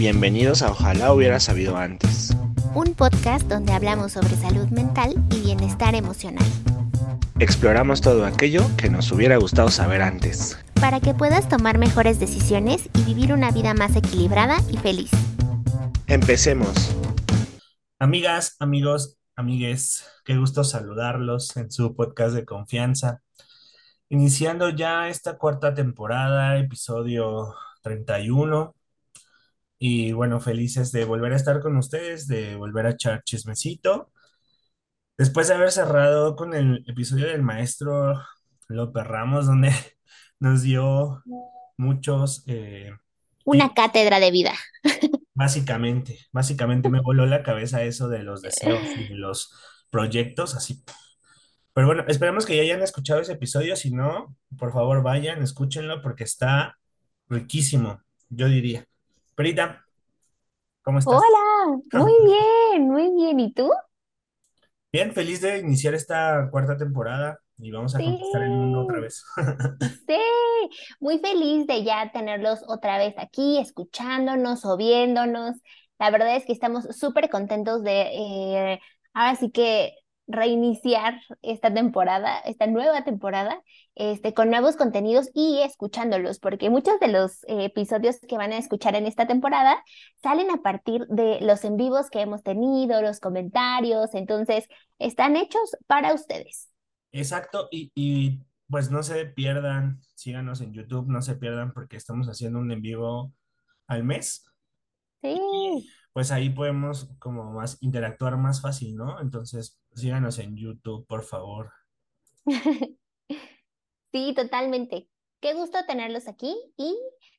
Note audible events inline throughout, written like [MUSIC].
Bienvenidos a Ojalá hubiera sabido antes. Un podcast donde hablamos sobre salud mental y bienestar emocional. Exploramos todo aquello que nos hubiera gustado saber antes. Para que puedas tomar mejores decisiones y vivir una vida más equilibrada y feliz. Empecemos. Amigas, amigos, amigues, qué gusto saludarlos en su podcast de confianza. Iniciando ya esta cuarta temporada, episodio 31. Y bueno, felices de volver a estar con ustedes, de volver a echar chismecito. Después de haber cerrado con el episodio del maestro López Ramos, donde [LAUGHS] nos dio muchos... eh, Una cátedra de vida. básicamente, básicamente me voló la cabeza eso de los deseos y de los proyectos, así. Pero bueno, esperemos que ya hayan escuchado ese episodio. Si no, por favor vayan, escúchenlo porque está riquísimo, yo diría. Perita, ¿cómo estás? Hola, [LAUGHS] muy bien, muy bien. ¿Y tú? Bien, feliz de iniciar esta cuarta temporada y vamos a conquistar el mundo otra Sí, vez. [LAUGHS] sí, muy feliz de ya tenerlos otra vez aquí, escuchándonos o viéndonos. La verdad es que estamos súper contentos de eh, ahora sí que reiniciar esta temporada, esta nueva temporada, este, con nuevos contenidos y escuchándolos, porque muchos de los eh, episodios que van a escuchar en esta temporada salen a partir de los en vivos que hemos tenido, los comentarios, entonces están hechos para ustedes. Exacto, y, y pues no se pierdan, síganos en YouTube, no se pierdan porque estamos haciendo un en vivo al mes. Y Sí. Pues ahí podemos como más interactuar más fácil, ¿no? Entonces, síganos en YouTube, por favor. [LAUGHS] Sí, totalmente. Qué gusto tenerlos aquí y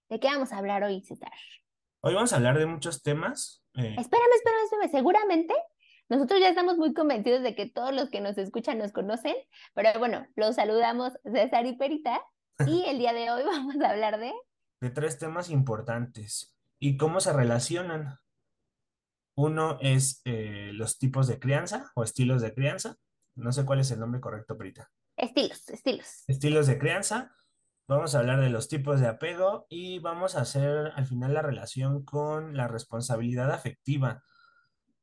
¿de qué vamos a hablar hoy, César? Hoy vamos a hablar de muchos temas. eh, Espérame, espérame, espérame. Seguramente nosotros ya estamos muy convencidos de que todos los que nos escuchan nos conocen, pero bueno, los saludamos César y Perita y el día de hoy [LAUGHS] vamos a hablar de... de tres temas importantes y cómo se relacionan. Uno es eh, los tipos de crianza o estilos de crianza. No sé cuál es el nombre correcto, Prita. Estilos, estilos. Estilos de crianza. Vamos a hablar de los tipos de apego y vamos a hacer al final la relación con la responsabilidad afectiva.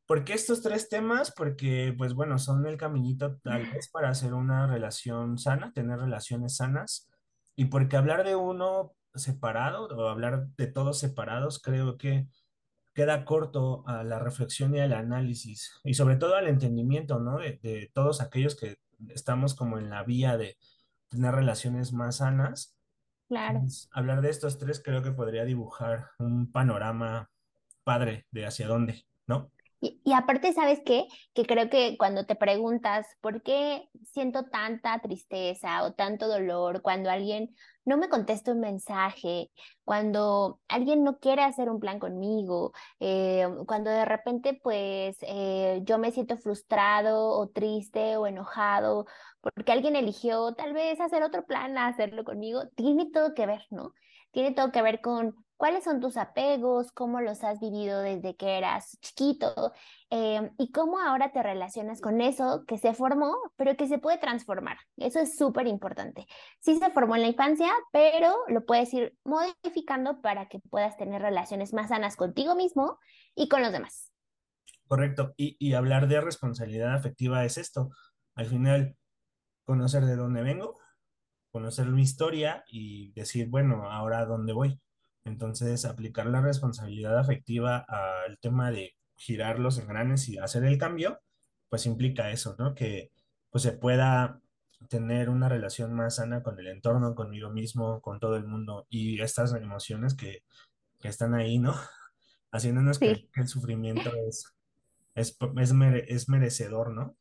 ¿Por qué estos tres temas? Porque, pues bueno, son el caminito tal vez [LAUGHS] para hacer una relación sana, tener relaciones sanas. Y porque hablar de uno separado o hablar de todos separados, creo que queda corto a la reflexión y al análisis. Y sobre todo al entendimiento, ¿no? De, de todos aquellos que estamos como en la vía de tener relaciones más sanas. Claro. Pues, hablar de estos tres creo que podría dibujar un panorama padre de hacia dónde, ¿no? Y, y aparte, ¿sabes qué? Que creo que cuando te preguntas por qué siento tanta tristeza o tanto dolor cuando alguien no me contesta un mensaje, cuando alguien no quiere hacer un plan conmigo, eh, cuando de repente pues eh, yo me siento frustrado o triste o enojado porque alguien eligió tal vez hacer otro plan hacerlo conmigo, tiene todo que ver, ¿no? Tiene todo que ver con cuáles son tus apegos, cómo los has vivido desde que eras chiquito eh, y cómo ahora te relacionas con eso que se formó, pero que se puede transformar. Eso es súper importante. Sí se formó en la infancia, pero lo puedes ir modificando para que puedas tener relaciones más sanas contigo mismo y con los demás. Correcto. Y, y hablar de responsabilidad afectiva es esto. Al final, conocer de dónde vengo, conocer mi historia y decir, bueno, ahora dónde voy. Entonces, aplicar la responsabilidad afectiva al tema de girar los engranes y hacer el cambio, pues implica eso, ¿no? Que pues se pueda tener una relación más sana con el entorno, conmigo mismo, con todo el mundo y estas emociones que, que están ahí, ¿no? [LAUGHS] Haciéndonos Sí. que el sufrimiento es, es, es, mere- es merecedor, ¿no?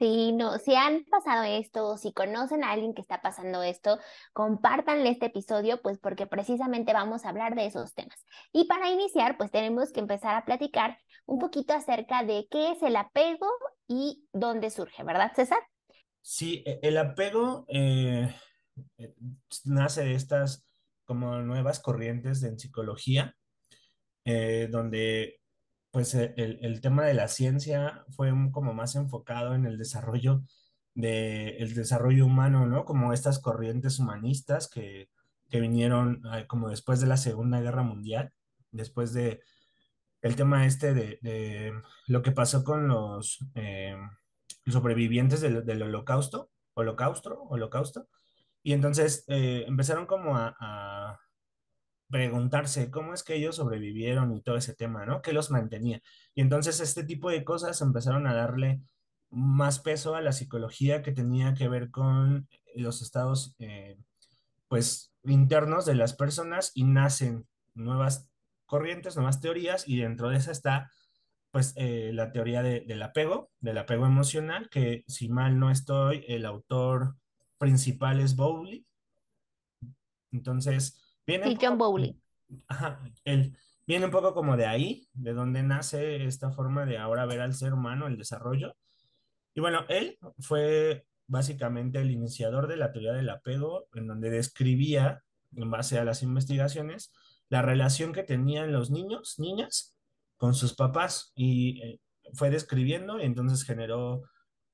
Si no, si han pasado esto, si conocen a alguien que está pasando esto, compártanle este episodio, pues porque precisamente vamos a hablar de esos temas. Y para iniciar, pues tenemos que empezar a platicar un poquito acerca de qué es el apego y dónde surge, ¿verdad, César? Sí, e- el apego eh, eh, nace de estas como nuevas corrientes en psicología, eh, donde pues e- el, el tema de la ciencia fue como más enfocado en el desarrollo de el desarrollo humano, ¿no? Como estas corrientes humanistas que, que vinieron eh, como después de la Segunda Guerra Mundial después de el tema este de, lo que pasó con los eh, sobrevivientes del, holocausto, holocausto, holocausto, y entonces eh, empezaron como a, preguntarse cómo es que ellos sobrevivieron y todo ese tema, ¿no? ¿Qué los mantenía? Y entonces este tipo de cosas empezaron a darle más peso a la psicología que tenía que ver con los estados, eh, pues, internos de las personas y nacen nuevas corrientes, nuevas teorías y dentro de esa está, pues, eh, la teoría del apego, del apego emocional, que si mal no estoy, el autor principal es Bowley. Entonces, viene... Sí, John Bowley. Ajá, él viene un poco como de ahí, de donde nace esta forma de ahora ver al ser humano, el desarrollo. Y bueno, él fue básicamente el iniciador de la teoría del apego, en donde describía, en base a las investigaciones, la relación que tenían los niños, niñas, con sus papás. Y eh, fue describiendo y entonces generó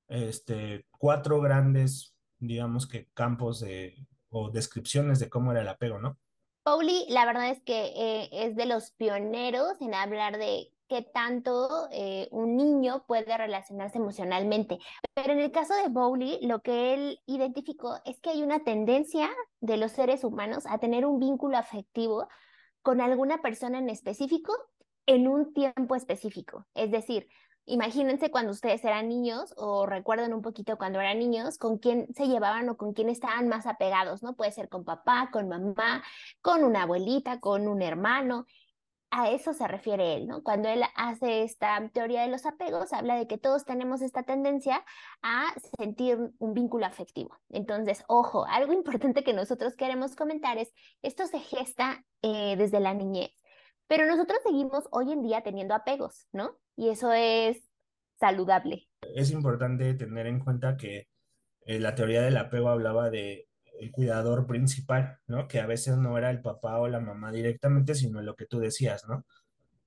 este, cuatro grandes, digamos que campos de, o descripciones de cómo era el apego, ¿no? Pauli, la verdad es que eh, es de los pioneros en hablar de qué tanto eh, un niño puede relacionarse emocionalmente. Pero en el caso de Bowley, lo que él identificó es que hay una tendencia de los seres humanos a tener un vínculo afectivo con alguna persona en específico en un tiempo específico. Es decir, imagínense cuando ustedes eran niños o recuerden un poquito cuando eran niños, con quién se llevaban o con quién estaban más apegados, ¿no? Puede ser con papá, con mamá, con una abuelita, con un hermano. A eso se refiere él, ¿no? Cuando él hace esta teoría de los apegos, habla de que todos tenemos esta tendencia a sentir un vínculo afectivo. Entonces, ojo, algo [LAUGHS] importante que nosotros queremos comentar es, esto se gesta eh, desde la niñez pero nosotros seguimos hoy en día teniendo apegos, ¿no? Y eso es saludable. Es importante tener en cuenta que eh, la teoría del apego hablaba de cuidador principal, ¿no? Que a veces no era el papá o la mamá directamente, sino lo que tú decías, ¿no?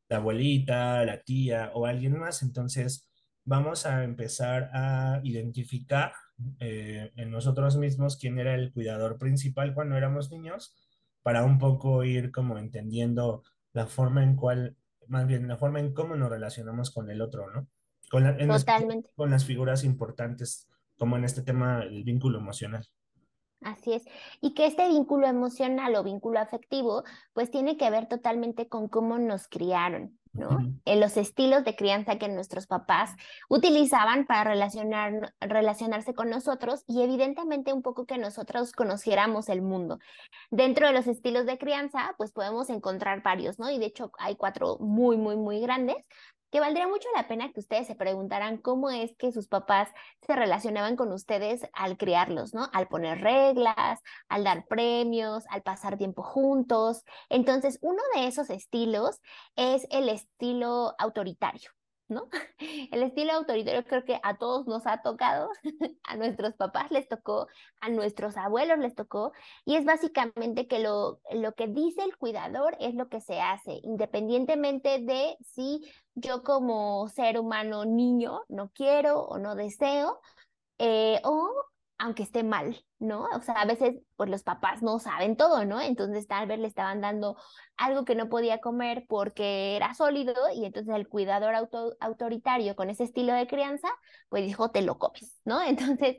La abuelita, la tía o alguien más. Entonces, vamos a empezar a identificar eh, en nosotros mismos quién era el cuidador principal cuando éramos niños, para un poco ir como entendiendo la forma en cual, más bien la forma en cómo nos relacionamos con el otro, ¿no? Con Totalmente. con las figuras importantes, como en este tema, el vínculo emocional. Así es. Y que este vínculo emocional o vínculo afectivo, pues tiene que ver totalmente con cómo nos criaron, ¿no? En los estilos de crianza que nuestros papás utilizaban para relacionar, relacionarse con nosotros y evidentemente un poco que nosotros conociéramos el mundo. Dentro de los estilos de crianza, pues podemos encontrar varios, ¿no? Y de hecho hay cuatro muy, muy, muy grandes, que valdría mucho la pena que ustedes se preguntaran cómo es que sus papás se relacionaban con ustedes al criarlos, ¿no? Al poner reglas, al dar premios, al pasar tiempo juntos. Entonces, uno de esos estilos es el estilo autoritario. ¿No? [LAUGHS] El estilo autoritario creo que a todos nos ha tocado, [LAUGHS] a nuestros papás les tocó, a nuestros abuelos les tocó, y es básicamente que lo, lo que dice el cuidador es lo que se hace, independientemente de si yo como ser humano niño no quiero o no deseo, eh, o aunque esté mal, ¿no? O sea, a veces pues los papás no saben todo, ¿no? Entonces tal vez le estaban dando algo que no podía comer porque era sólido y entonces el cuidador autoritario con ese estilo de crianza, pues dijo, te lo comes, ¿no? [LAUGHS] Entonces,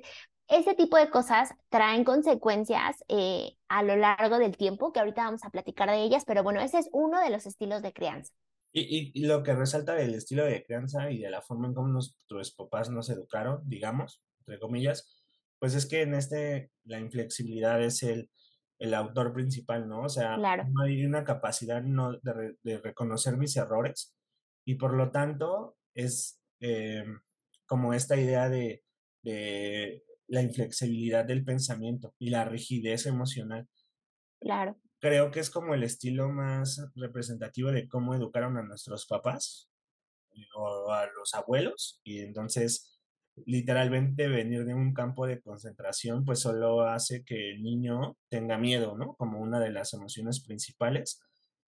ese tipo de cosas traen consecuencias eh, a lo largo del tiempo, que ahorita vamos a platicar de ellas, pero bueno, ese es uno de los estilos de crianza. Y, y, lo que resalta del estilo de crianza y de la forma en cómo nuestros papás nos educaron, digamos, entre comillas, pues es que en este la inflexibilidad es el, el autor principal, ¿no? O sea, no hay una capacidad no, de, de, reconocer mis errores y por lo tanto es eh, como esta idea de, de, la inflexibilidad del pensamiento y la rigidez emocional. Claro. Creo que es como el estilo más representativo de cómo educaron a nuestros papás eh, o a los abuelos y entonces literalmente venir de un campo de concentración, pues solo hace que el niño tenga miedo, ¿no? Como una de las emociones principales.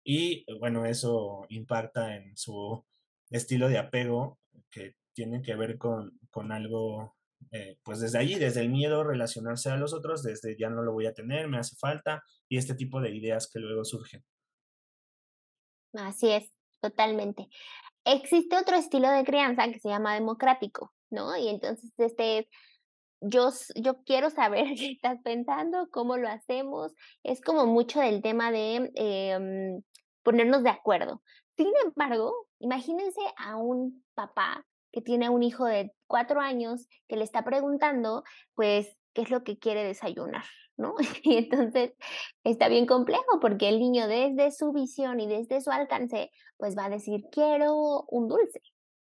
Y bueno, eso impacta en su estilo de apego, que tiene que ver con, con algo, eh, pues desde allí, desde el miedo relacionarse a los otros, desde ya no lo voy a tener, me hace falta, y este tipo de ideas que luego surgen. Así es, totalmente. Existe otro estilo de crianza que se llama democrático, ¿no? Y entonces este es, yo, yo quiero saber [LAUGHS] qué estás pensando, cómo lo hacemos. Es como mucho del tema de em, ponernos de acuerdo. Sin embargo, imagínense a un papá que tiene un hijo de cuatro años que le está preguntando, pues, qué es lo que quiere desayunar, ¿no? [LAUGHS] Y entonces está bien complejo porque el niño desde su visión y desde su alcance, pues va a decir, quiero un dulce.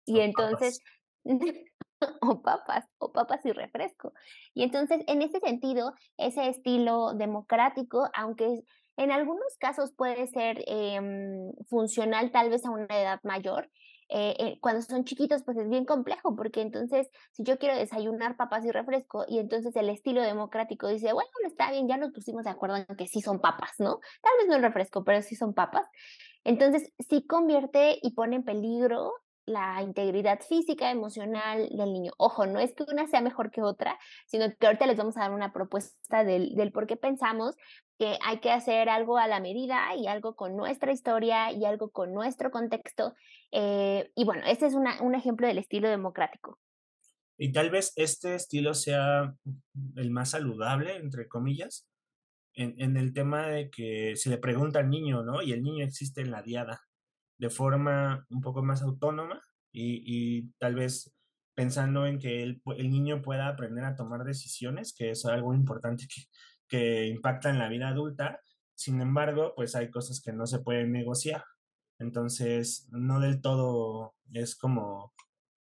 Y entonces, [LAUGHS] [LAUGHS] o papas, o papas y refresco. Y entonces, en ese sentido, ese estilo democrático, aunque en algunos casos puede ser em, funcional tal vez a una edad mayor, eh, eh, cuando son chiquitos, pues es bien complejo, porque entonces, si yo quiero desayunar papas y refresco, y entonces el estilo democrático dice, bueno, está bien, ya nos pusimos de acuerdo en que sí son papas, ¿no? Tal vez no el refresco, pero sí son papas. Entonces, sí convierte y pone en peligro la integridad física, emocional del niño. Ojo, no es que una sea mejor que otra, sino que ahorita les vamos a dar una propuesta del, del por qué pensamos que hay que hacer algo a la medida y algo con nuestra historia y algo con nuestro contexto. Eh, y bueno, este es una, un ejemplo del estilo democrático. Y tal vez este estilo sea el más saludable, entre comillas, en, en, el tema de que se le pregunta al niño, ¿no? Y el niño existe en la diada de forma un poco más autónoma y, y tal vez pensando en que el, el, niño pueda aprender a tomar decisiones, que es algo importante que, que impacta en la vida adulta. Sin embargo, pues hay cosas que no se pueden negociar. Entonces, no del todo es como,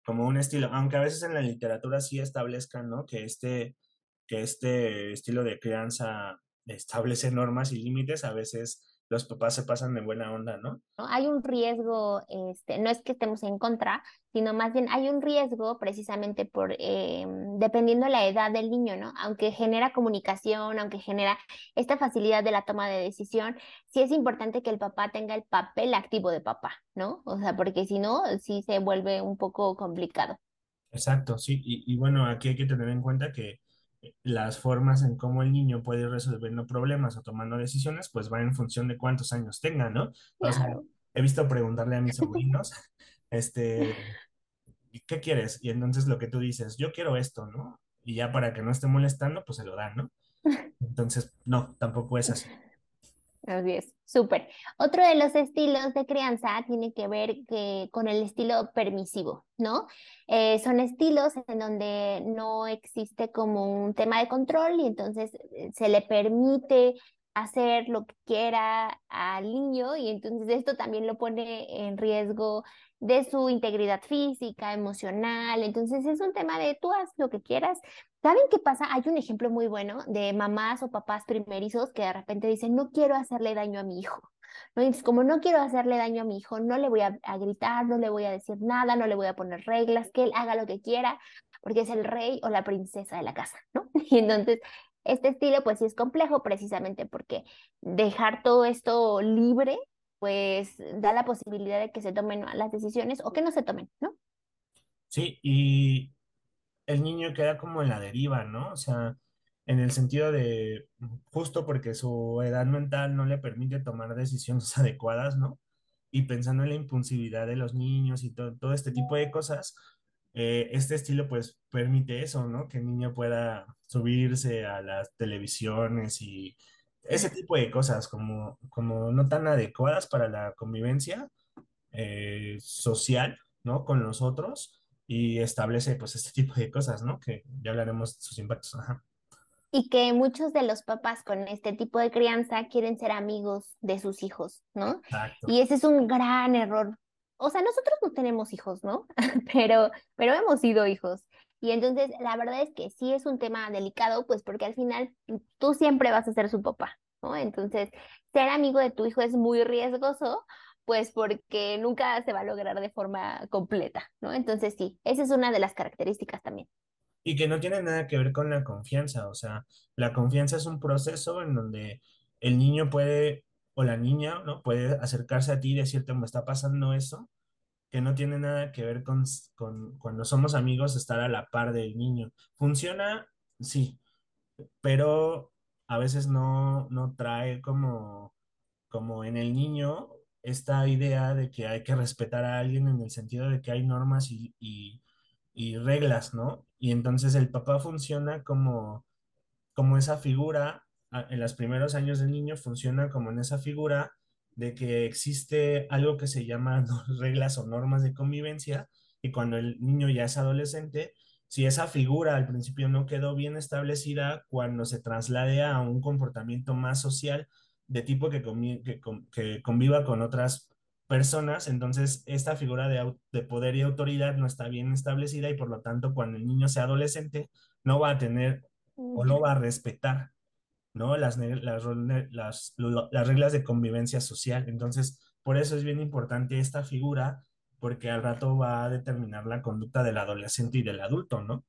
como un estilo, aunque a veces en la literatura sí establezcan, ¿no? Que este, que este estilo de crianza establece normas y límites, a veces los papás se pasan de buena onda, ¿no? Hay un riesgo, este, no es que estemos en contra, sino más bien hay un riesgo precisamente por, eh, dependiendo la edad del niño, ¿no? Aunque genera comunicación, aunque genera esta facilidad de la toma de decisión, sí es importante que el papá tenga el papel activo de papá, ¿no? O sea, porque si no, sí se vuelve un poco complicado. Exacto, sí, y, y bueno, aquí hay que tener en cuenta que las formas en cómo el niño puede ir resolviendo problemas o tomando decisiones, pues va en función de cuántos años tenga, ¿no? O sea, he visto preguntarle a mis [LAUGHS] sobrinos, este, ¿qué quieres? Y entonces lo que tú dices, yo quiero esto, ¿no? Y ya para que no esté molestando, pues se lo dan, ¿no? [LAUGHS] Entonces, no, tampoco es así. Así es, súper. Otro de los estilos de crianza tiene que ver que, con el estilo permisivo, ¿no? Eh, son estilos en donde no existe como un tema de control y entonces eh, se le permite hacer lo que quiera al niño y entonces esto también lo pone en riesgo de su integridad física, emocional. Entonces es un tema de tú haz lo que quieras. ¿Saben qué pasa? Hay un ejemplo muy bueno de mamás o papás primerizos que de repente dicen, no quiero hacerle daño a mi hijo. ¿No? Entonces, como no quiero hacerle daño a mi hijo, no le voy a, a gritar, no le voy a decir nada, no le voy a poner reglas, que él haga lo que quiera, porque es el rey o la princesa de la casa, ¿no? [LAUGHS] Y entonces este estilo pues sí es complejo precisamente porque dejar todo esto libre pues da la posibilidad de que se tomen las decisiones o que no se tomen, ¿no? Sí, y el niño queda como en la deriva, ¿no? O sea, en el sentido de, justo porque su edad mental no le permite tomar decisiones [LAUGHS] adecuadas, ¿no? Y pensando en la impulsividad de los niños y todo, este tipo de cosas, eh, este estilo pues permite eso, ¿no? Que el niño pueda subirse a las televisiones y ese tipo de cosas como, como no tan adecuadas para la convivencia eh, social, ¿no? Con los otros y establece pues este tipo de cosas, ¿no? Que ya hablaremos de sus impactos. Ajá. Y que muchos de los papás con este tipo de crianza quieren ser amigos de sus hijos, ¿no? Exacto. Y ese es un gran error. O sea, nosotros no tenemos hijos, ¿no? [LAUGHS] pero, pero hemos sido hijos. Y entonces la verdad es que sí es un tema delicado, pues porque al final tú siempre vas a ser su papá, ¿no? Entonces, ser amigo de tu hijo es muy riesgoso, pues porque nunca se va a lograr de forma completa, ¿no? Entonces sí, esa es una de las características también. Y que no tiene nada que ver con la confianza, o sea, la confianza es un proceso en donde el niño puede, o la niña, ¿no? Puede acercarse a ti y decirte, me está pasando eso, que no tiene nada que ver con, con cuando somos amigos estar a la par del niño. Funciona, sí, pero a veces no, no trae como, como en el niño esta idea de que hay que respetar a alguien en el sentido de que hay normas y, y, reglas, ¿no? Y entonces el papá funciona como, como esa figura, en los primeros años del niño funciona como en esa figura de que existe algo que se llama [LAUGHS] reglas o normas de convivencia y cuando el niño ya es adolescente, si esa figura al principio no quedó bien establecida, cuando se traslade a un comportamiento más social de tipo que, convi- que, que conviva con otras personas, entonces esta figura de, de poder y autoridad no está bien establecida y por lo tanto cuando el niño sea adolescente no va a tener o no va a respetar, ¿no? Las, las, las, las reglas de convivencia social. Entonces, por eso es bien importante esta figura, porque al rato va a determinar la conducta del adolescente y del adulto, ¿no?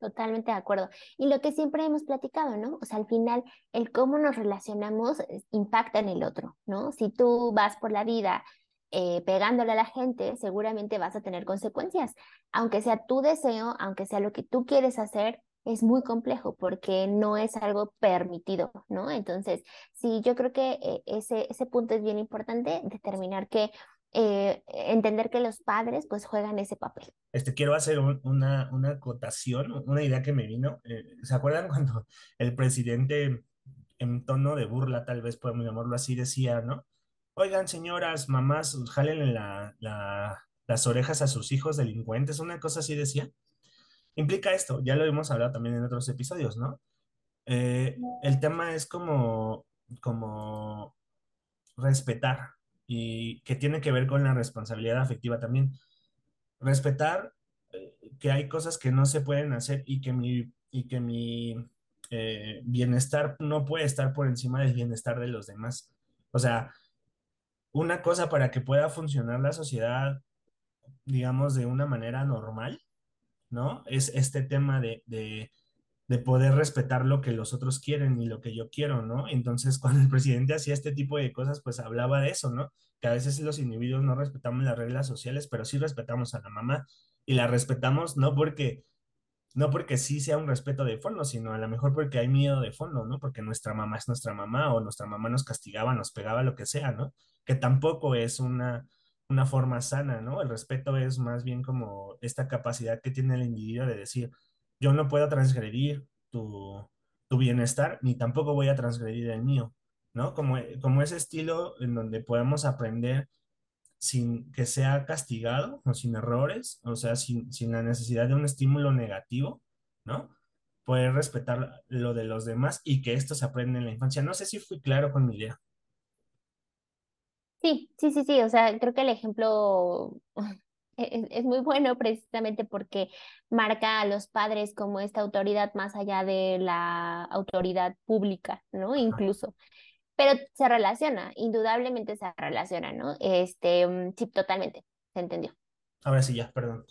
Totalmente de acuerdo. Y lo que siempre hemos platicado, ¿no? O sea, al final, el cómo nos relacionamos eh, impacta en el otro, ¿no? Si tú vas por la vida eh, pegándole a la gente, seguramente vas a tener consecuencias. Aunque sea tu deseo, aunque sea lo que tú quieres hacer, es muy complejo porque no es algo permitido, ¿no? Entonces, sí, yo creo que eh, ese, ese punto es bien importante, determinar que, eh, entender que los padres pues juegan ese papel. Este, quiero hacer un- una, una acotación, una idea que me vino. Eh, ¿se acuerdan [LAUGHS] cuando el presidente, en tono de burla, tal vez podemos llamarlo así, decía, ¿no? Oigan, señoras, mamás, jálenle la, la- las orejas a sus hijos delincuentes, una cosa así decía. Implica esto, ya lo hemos hablado también en otros episodios, ¿no? Eh, el tema es como, como respetar y que tiene que ver con la responsabilidad afectiva también. Respetar eh, que hay cosas que no se pueden hacer y que mi, y que mi eh, bienestar no puede estar por encima del bienestar de los demás. O sea, una cosa para que pueda funcionar la sociedad, digamos, de una manera normal, ¿no? Es este tema de, de de poder respetar lo que los otros quieren y lo que yo quiero, ¿no? Entonces, [LAUGHS] cuando el presidente hacía este tipo de cosas, pues hablaba de eso, ¿no? Que a veces los individuos no respetamos las reglas sociales, pero sí respetamos a la mamá y la respetamos no porque no porque sí sea un respeto de fondo, sino a lo mejor porque hay miedo de fondo, ¿no? Porque nuestra mamá es nuestra mamá o nuestra mamá nos castigaba, nos pegaba, lo que sea, ¿no? Que tampoco es una, una forma sana, ¿no? El respeto es más bien como esta capacidad que tiene el individuo de decir, yo no puedo transgredir tu, tu bienestar, ni tampoco voy a transgredir el mío, ¿no? Como, como ese estilo en donde podemos aprender sin que sea castigado o sin errores, o sea, sin, sin la necesidad de un estímulo negativo, ¿no? Poder respetar lo de los demás y que esto se aprende en la infancia. No sé si fui claro con mi idea. Sí, sí, sí, sí, o sea, creo que el ejemplo es, es muy bueno precisamente porque marca a los padres como esta autoridad más allá de la autoridad pública, ¿no? Incluso, pero se relaciona, indudablemente se relaciona, ¿no? Este, mm, sí, totalmente, se entendió. Ahora sí, ya, perdón.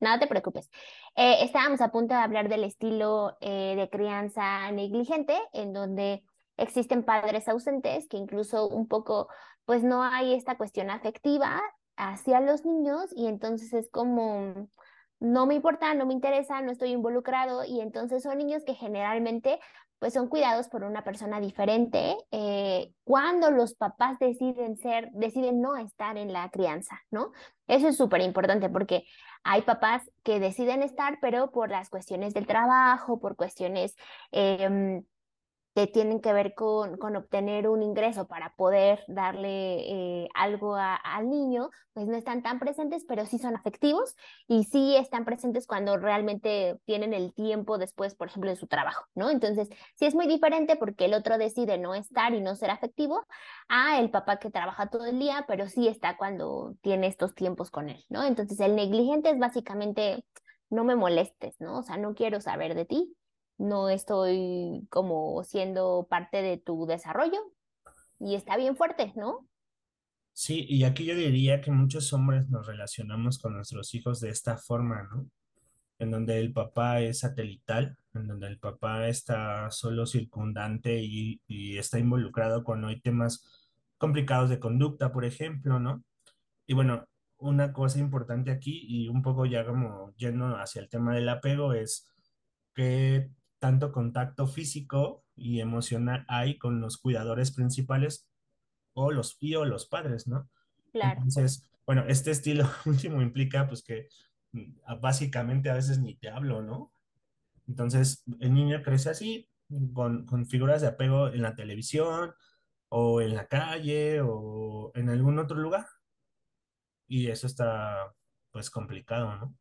Nada te preocupes. Eh, estábamos a punto de hablar del estilo eh, de crianza negligente, en donde existen padres ausentes, que incluso un poco, pues no hay esta cuestión afectiva hacia los niños y entonces es como, no me importa, no me interesa, no estoy involucrado y entonces son niños que generalmente pues son cuidados por una persona diferente eh, cuando los papás deciden ser, deciden no estar en la crianza, ¿no? Eso es súper importante porque hay papás que deciden estar, pero por las cuestiones del trabajo, por cuestiones em, que tienen que ver con, con obtener un ingreso para poder darle eh, algo al niño, pues no están tan presentes, pero sí son afectivos y sí están presentes cuando realmente tienen el tiempo después, por ejemplo, de su trabajo, ¿no? Entonces, sí es muy diferente porque el otro decide no estar y no ser afectivo a el papá que trabaja todo el día, pero sí está cuando tiene estos tiempos con él, ¿no? Entonces, el negligente es básicamente no me molestes, ¿no? O sea, no quiero saber de ti no estoy como siendo parte de tu desarrollo y está bien fuerte, ¿no? Sí, y aquí yo diría que muchos hombres nos relacionamos con nuestros hijos de esta forma, ¿no? En donde el papá es satelital, en donde el papá está solo circundante y, está involucrado cuando hay temas complicados de conducta, por ejemplo, ¿no? Y bueno, una cosa importante aquí y un poco ya como yendo hacia el tema del apego es que tanto contacto físico y emocional hay con los cuidadores principales o los, y o los padres, ¿no? Claro. Entonces, bueno, este estilo [LAUGHS] último implica pues que mm, básicamente a veces ni te hablo, ¿no? Entonces, el niño crece así, con, con figuras de apego en la televisión o en la calle o en algún otro lugar. Y eso está pues complicado, ¿no?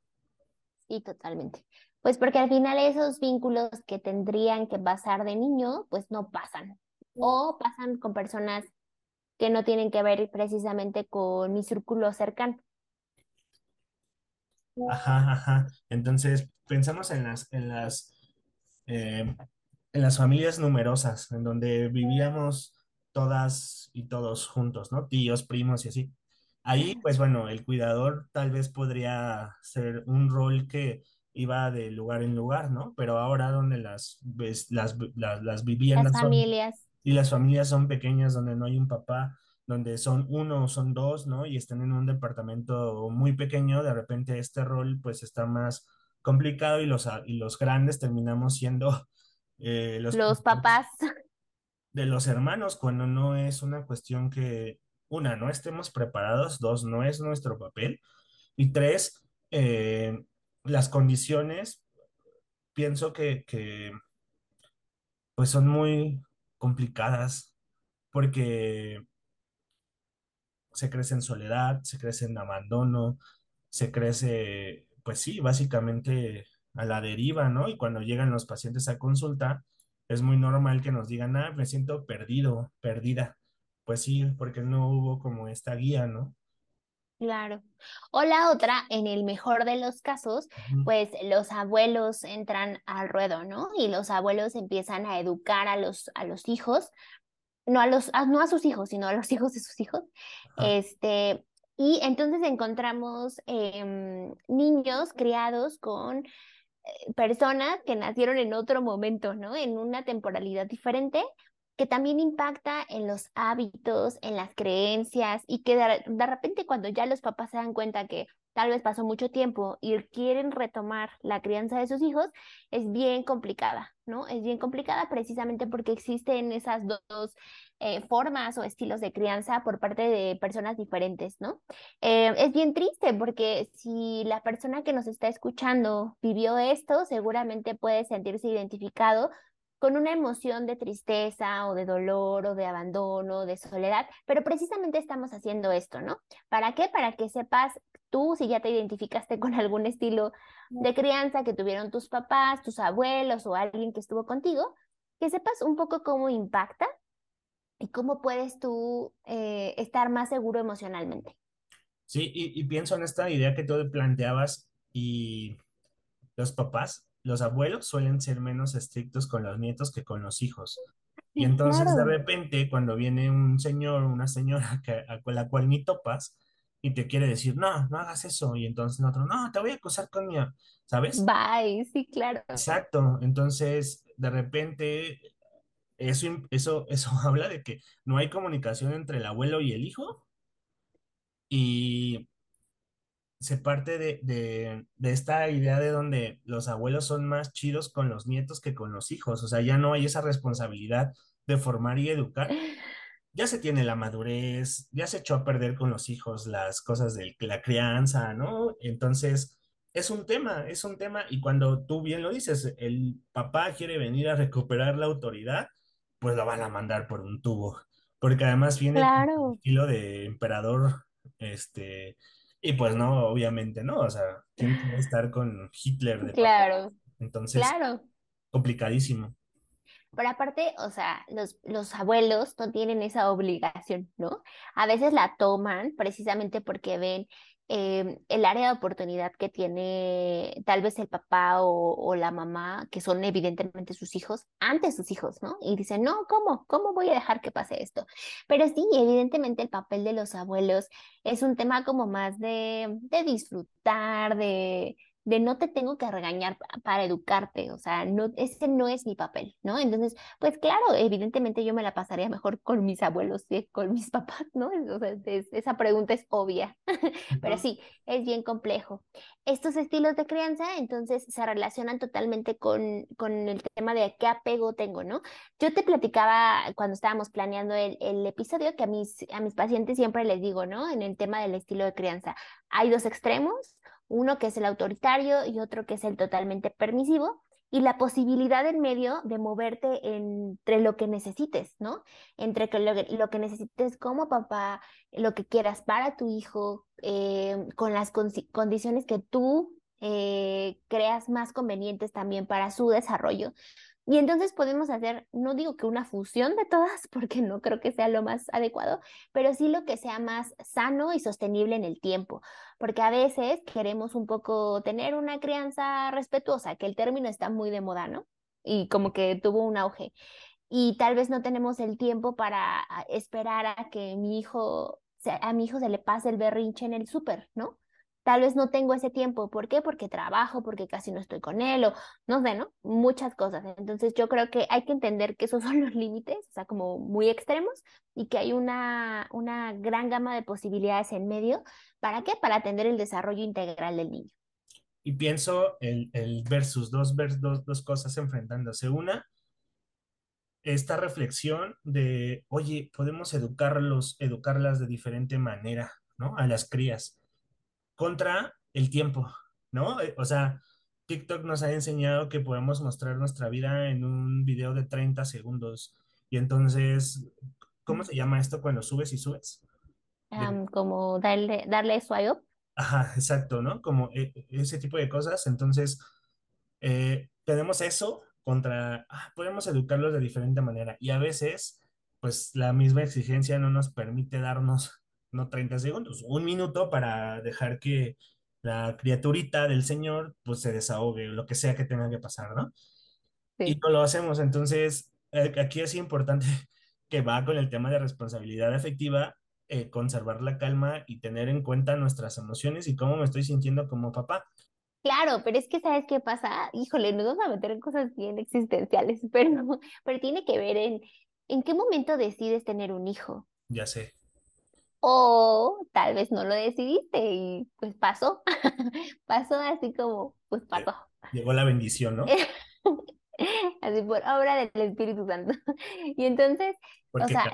Sí, totalmente. Pues porque al final esos vínculos que tendrían que pasar de niño, pues no pasan. O pasan con personas que no tienen que ver precisamente con mi círculo cercano. Ajá, ajá. Entonces, pensamos en las, en las, eh, en las familias numerosas, en donde vivíamos todas y todos juntos, ¿no? Tíos, primos y así. Ahí, pues bueno, el cuidador tal vez podría ser un rol que iba de lugar en lugar, ¿no? Pero ahora donde las, ves- las, las, las Las viviendas son familias, y las familias son pequeñas, donde no hay un papá, donde son uno o son dos, ¿no? Y están en un departamento muy pequeño, de repente este rol pues está más complicado y los, a- y los grandes terminamos siendo [LAUGHS] eh, los los papás [LAUGHS] papás, de los hermanos cuando no es una cuestión que, una, no estemos preparados, dos, no es nuestro papel, y tres, eh, las condiciones, pienso que, que pues son muy complicadas porque se crece en soledad, se crece en abandono, se crece, pues sí, básicamente a la deriva, ¿no? Y cuando llegan los pacientes a consulta, es muy normal que nos digan, ah, me siento perdido, perdida. Pues sí, porque no hubo como esta guía, ¿no? Claro. O la otra, en el mejor de los casos, pues los abuelos entran al ruedo, ¿no? Y los abuelos empiezan a educar a los, a los hijos no a los, a- no a sus hijos, sino a los [LAUGHS] hijos de sus hijos. Este, y entonces encontramos em, niños criados con personas que nacieron en otro momento, ¿no? En una temporalidad diferente, que también impacta en los hábitos, en las creencias, y que de, repente cuando ya los papás se dan cuenta que tal vez pasó mucho tiempo y quieren retomar la crianza de sus hijos, es bien complicada, ¿no? Es bien complicada precisamente porque existen esas do- dos eh, formas o estilos de crianza por parte de personas diferentes, ¿no? Eh, es bien triste porque si la persona que nos está escuchando vivió esto, seguramente puede sentirse identificado con una emoción de tristeza o de dolor o de abandono, de soledad, pero precisamente estamos haciendo esto, ¿no? ¿Para qué? Para que sepas tú si ya te identificaste [LAUGHS] con algún estilo de crianza que tuvieron tus papás, tus abuelos o alguien que estuvo contigo, que sepas un poco cómo impacta y cómo puedes tú eh, estar más seguro emocionalmente. Sí, y, y pienso en esta idea que tú planteabas y los papás, los abuelos suelen ser menos estrictos con los nietos que con los hijos. Y entonces de repente cuando viene un señor o una señora que, a la cual ni topas y te quiere decir, no, no hagas eso, y entonces el otro, no, te voy a acusar con mi, ¿sabes? Bye, sí, claro. Exacto, entonces de repente eso, eso, [LAUGHS] eso habla de que no hay comunicación entre el abuelo y el hijo y se parte de, de, de esta idea de donde los abuelos son más chidos con los nietos que con los hijos, o sea, ya no hay esa responsabilidad de formar y educar, ya se tiene la madurez, ya se echó a perder con los hijos las cosas de la crianza, ¿no? Entonces, es un tema, es un tema, y cuando tú bien lo dices, el papá quiere venir a recuperar la autoridad, pues lo van a mandar por un tubo, porque además viene con el Claro, estilo de emperador, este, y pues no, obviamente no, o sea, ¿quién quiere estar con Hitler de claro, Entonces, claro. complicadísimo. Pero aparte, o sea, los, los abuelos no tienen esa obligación, ¿no? A veces la toman precisamente porque ven eh, el área de oportunidad que tiene tal vez el papá o, la mamá, que son evidentemente sus hijos, ante sus hijos, ¿no? Y dicen, no, ¿cómo? ¿Cómo voy a dejar que pase esto? Pero sí, evidentemente el papel de los abuelos es un tema como más de disfrutar, de de no te tengo que regañar para educarte, o sea, no, ese no es mi papel, ¿no? Entonces, pues claro, evidentemente yo me la pasaría mejor con mis abuelos que con mis [LAUGHS] papás, ¿no? O sea, esa pregunta es obvia, [LAUGHS] pero sí, es bien complejo. Estos estilos de crianza, entonces, se relacionan totalmente con, con el tema de qué apego tengo, ¿no? Yo te platicaba cuando estábamos planeando el, el episodio que a mis, a mis pacientes siempre les digo, ¿no? En el tema del estilo de crianza, hay dos extremos, uno que es el autoritario y otro que es el totalmente permisivo, y la posibilidad en medio de moverte entre lo que necesites, ¿no? Entre que lo, que necesites como papá, lo que quieras para tu hijo, eh, con las condiciones que tú eh, creas más convenientes también para su desarrollo. Y entonces podemos hacer, no digo que una fusión de todas, [LAUGHS] porque no creo que sea lo más adecuado, pero sí lo que sea más sano y sostenible en el tiempo, porque a veces queremos un poco tener una crianza respetuosa, que el término está muy de moda, ¿no? Y como que tuvo un auge. Y tal vez no tenemos el tiempo para esperar a que mi hijo, a mi hijo se le pase el berrinche en el súper, ¿no? Tal vez no tengo ese tiempo. ¿Por qué? Porque trabajo, porque casi no estoy con él o no sé, ¿no? Muchas cosas. Entonces yo creo que hay que entender que esos son los límites, o sea, como muy extremos y que hay una, una gran gama de posibilidades en medio. ¿Para qué? Para atender el desarrollo integral del niño. Y pienso el, el versus, dos, dos, dos cosas enfrentándose. Una, esta reflexión de, oye, podemos educarlos, educarlas de diferente manera, ¿no? A las crías contra el tiempo, ¿no? Eh, o sea, TikTok nos ha enseñado que podemos mostrar nuestra vida en un video de 30 segundos. Y entonces, ¿cómo se llama esto cuando subes y subes? como darle, darle swipe. Ajá, exacto, ¿no? Como eh, ese tipo de cosas. Entonces, eh, tenemos eso contra, ah, podemos educarlos de diferente manera. Y a veces, pues la misma exigencia no nos permite darnos no 30 segundos, un minuto para dejar que la criaturita del Señor pues se desahogue, lo que sea que tenga que pasar, ¿no? Y no lo hacemos, entonces eh, aquí es importante [LAUGHS] que va con el tema de responsabilidad afectiva, eh, conservar la calma y tener en cuenta nuestras emociones y cómo me estoy sintiendo como papá. Claro, pero es que ¿sabes qué pasa? Híjole, nos vamos a meter en cosas bien existenciales, [LAUGHS] pero, pero tiene que ver en en qué momento decides tener un hijo. Ya sé. O tal vez no lo decidiste y pues pasó, [LAUGHS] pasó así como, pues pasó. Llegó la bendición, ¿no? [LAUGHS] así por obra del Espíritu Santo. [LAUGHS] Y entonces, o sea,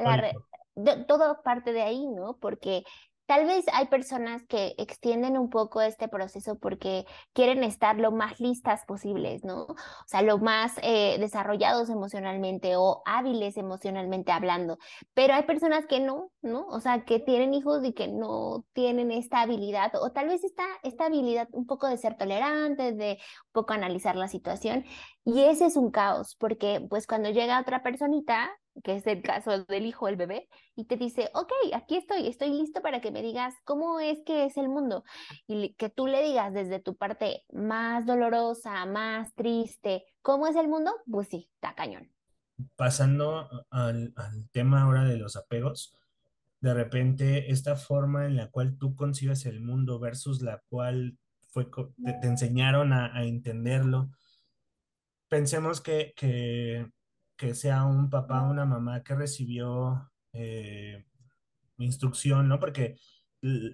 todo parte de ahí, ¿no? Porque Tal vez hay personas que extienden un poco este proceso porque quieren estar lo más listas posibles, ¿no? O sea, lo más eh, desarrollados emocionalmente o hábiles emocionalmente hablando. Pero hay personas que no, ¿no? O sea, que tienen hijos y que no tienen esta habilidad o tal vez esta, esta habilidad un poco de ser tolerantes, de un poco analizar la situación. Y ese es un caos porque pues cuando llega otra personita que es el caso del hijo, el bebé, y te dice, ok, aquí estoy, estoy listo para que me digas cómo es que es el mundo. Y que tú le digas desde tu parte más dolorosa, más triste, cómo es el mundo, pues sí, está cañón. Pasando al, tema ahora de los apegos, de repente esta forma en la cual tú concibes el mundo versus la cual fue, te, enseñaron a, a entenderlo, pensemos que, que que sea un papá o una mamá que recibió eh, instrucción, ¿no? Porque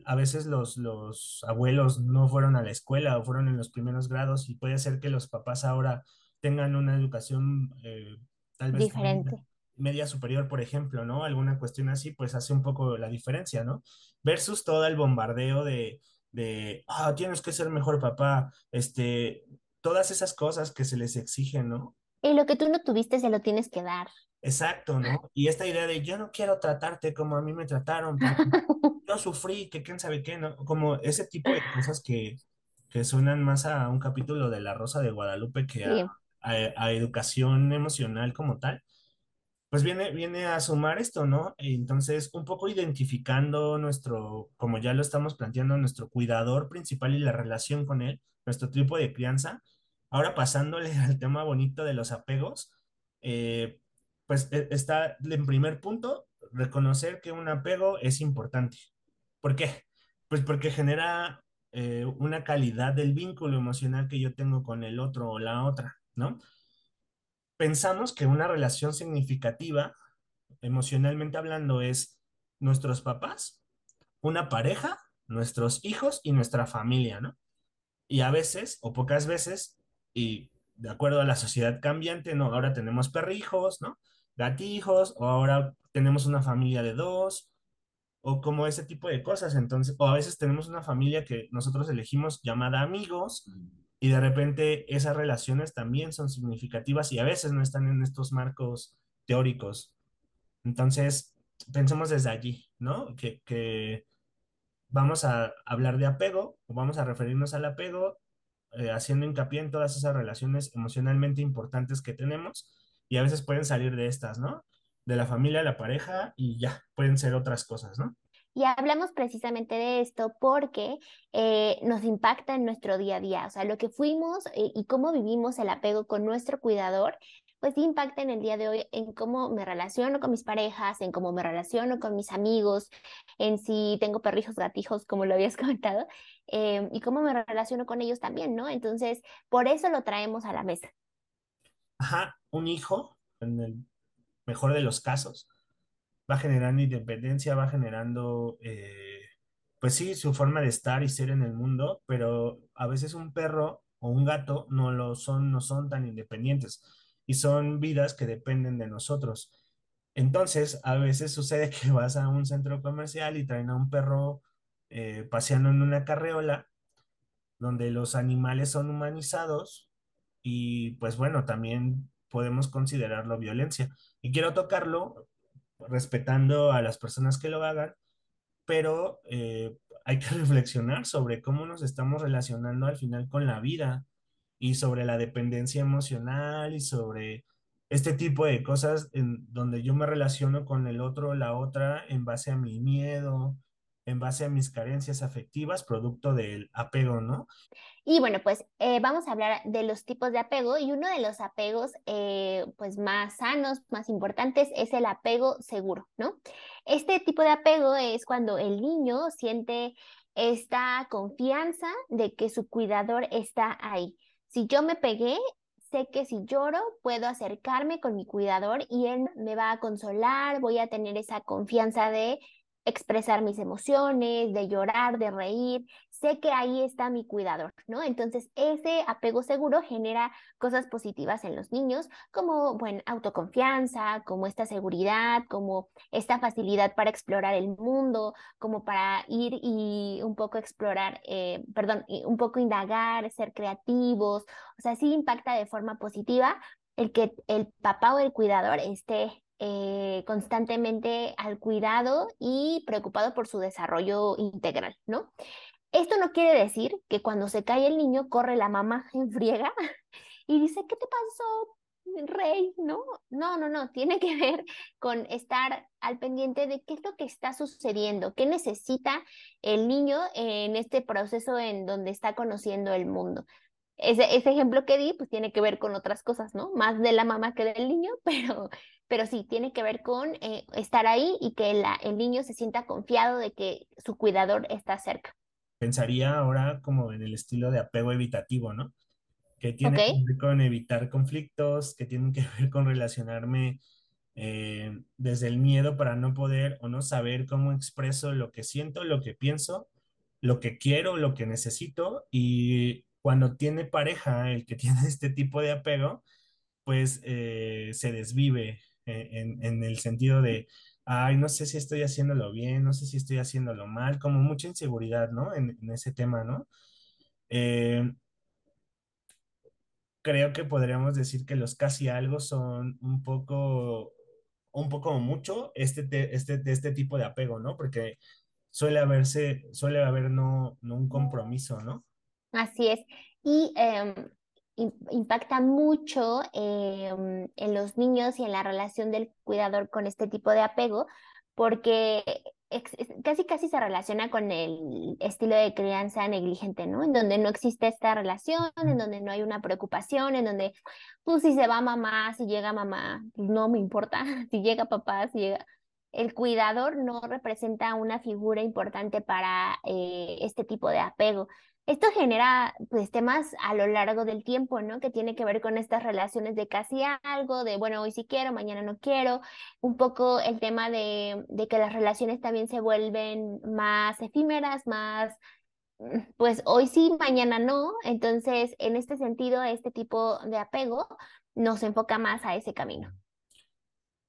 a veces los, los abuelos no fueron a la escuela o fueron en los primeros grados y puede ser que los papás ahora tengan una educación eh, tal vez diferente. Media, superior, por ejemplo, ¿no? Alguna cuestión así, pues hace un poco la diferencia, ¿no? Versus todo el bombardeo de, de, ah, tienes que ser mejor papá, este, todas esas cosas que se les exigen, ¿no? Y lo que tú no tuviste se lo tienes que dar. Exacto, ¿no? Y esta idea de yo no quiero tratarte como a mí me trataron, [LAUGHS] yo sufrí, que quién sabe qué, ¿no? Como ese tipo de cosas que, que suenan más a un capítulo de La Rosa de Guadalupe que a, a, educación emocional como tal, pues viene, viene a sumar esto, ¿no? Entonces, un poco identificando nuestro, como ya lo estamos planteando, nuestro cuidador principal y la relación con él, nuestro tipo de crianza, Ahora pasándole [LAUGHS] al tema bonito de los apegos, eh, pues e, está en primer punto, reconocer que un apego es importante. ¿Por qué? Pues porque genera eh, una calidad del vínculo emocional que yo tengo con el otro o la otra, ¿no? Pensamos que una relación significativa, emocionalmente hablando, es nuestros papás, una pareja, nuestros hijos y nuestra familia, ¿no? Y a veces, o pocas veces, y de acuerdo a la sociedad cambiante, ¿no? Ahora tenemos perrijos, ¿no? Gatijos, o ahora tenemos una familia de dos, o como ese tipo de cosas. Entonces, o a veces tenemos una familia que nosotros elegimos llamada amigos y de repente esas relaciones también son significativas y a veces no están en estos marcos teóricos. Entonces, pensemos desde allí, ¿no? Que, que vamos a hablar de apego o vamos a referirnos al apego eh, haciendo hincapié en todas esas relaciones emocionalmente importantes que tenemos y a veces pueden salir de estas, ¿no? De la familia, la pareja y ya, pueden ser otras cosas, ¿no? Y hablamos precisamente de esto porque eh, nos impacta en nuestro día a día, o sea, lo que fuimos eh, y cómo vivimos el apego con nuestro cuidador, pues impacta en el día de hoy en cómo me relaciono con mis parejas, en cómo me relaciono con mis amigos, en si tengo perrijos, gatijos, como lo habías [LAUGHS] comentado, em, y cómo me relaciono con ellos también, ¿no? Entonces, por eso lo traemos a la mesa. Ajá, un hijo, en el mejor de los casos, va generando independencia, va generando, eh, pues sí, su forma de estar y ser en el mundo, pero a veces un perro o un gato no lo son, no son tan independientes y son vidas que dependen de nosotros. Entonces, a veces sucede [LAUGHS] que vas a un centro comercial y traen a un perro eh, paseando en una carreola donde los animales son humanizados y pues bueno, también podemos considerarlo violencia. Y quiero tocarlo respetando a las personas que lo hagan, pero eh, hay que [LAUGHS] reflexionar sobre cómo nos estamos relacionando al final con la vida y sobre la dependencia emocional y sobre este tipo de cosas en donde yo me relaciono con el otro la otra en base a mi miedo, en base a mis carencias afectivas, producto del apego, ¿no? Y bueno, pues eh, vamos a hablar de los tipos de apego y uno de los apegos eh, pues más sanos, más importantes es el apego seguro, ¿no? Este tipo de apego es cuando el niño siente esta confianza de que su cuidador está ahí. Si yo me pegué, sé que si lloro puedo acercarme con mi cuidador y él me va a consolar, voy a tener esa confianza de expresar mis emociones, de llorar, de reír, sé que ahí está mi cuidador, ¿no? Entonces, ese apego seguro genera cosas positivas en los niños, como, bueno, autoconfianza, como esta seguridad, como esta facilidad para explorar el mundo, como para ir y un poco explorar, eh, perdón, un poco indagar, ser creativos, o sea, sí impacta de forma positiva el que el papá o el cuidador esté eh, constantemente al cuidado y preocupado por su desarrollo integral, ¿no? Esto no quiere decir que cuando se cae el niño corre la mamá en friega [LAUGHS] y dice, ¿qué te pasó, rey? No, no, no, no, tiene que ver con estar al pendiente de qué es lo que está sucediendo, qué necesita el niño en este proceso en donde está conociendo el mundo. Ese, ejemplo que di, pues tiene que ver con otras cosas, ¿no? Más de la mamá que del niño, [LAUGHS] pero pero sí, tiene que ver con eh, estar ahí y que el niño se sienta confiado de que su cuidador está cerca. Pensaría ahora como en el estilo de apego evitativo, ¿no? Que tiene que ver con evitar conflictos, que tienen que [LAUGHS] ver con relacionarme eh, desde el miedo para no poder o no saber cómo expreso lo que siento, lo que pienso, lo que quiero, lo que necesito. Y cuando tiene pareja, el que [LAUGHS] tiene este tipo de apego, pues eh, se desvive eh, en, el sentido de, ay, no sé si estoy haciéndolo bien, no sé si estoy haciéndolo mal, como mucha inseguridad, ¿no? En, ese tema, ¿no? Eh, creo que podríamos decir que los casi algo son un poco, un poco mucho este, este, este tipo de apego, ¿no? Porque suele haberse, suele haber no, no un compromiso, ¿no? Así es. Y em, impacta mucho em, en los niños y en la relación del cuidador con este tipo de apego, porque casi casi se relaciona con el estilo de crianza negligente, ¿no? En donde no existe esta relación, en donde no hay una preocupación, en donde, pues si se va mamá, si llega mamá, pues, no me importa, [LAUGHS] si llega papá, si llega... el cuidador no representa una figura importante para eh, este tipo de apego. Esto genera pues temas a lo largo del tiempo, ¿no? Que tiene que ver con estas relaciones de casi algo, de bueno, hoy sí quiero, mañana no quiero, un poco el tema de, de que las relaciones también se vuelven más efímeras, más mm, pues hoy sí, mañana no. Entonces, en este sentido, este tipo de apego nos enfoca más a ese camino.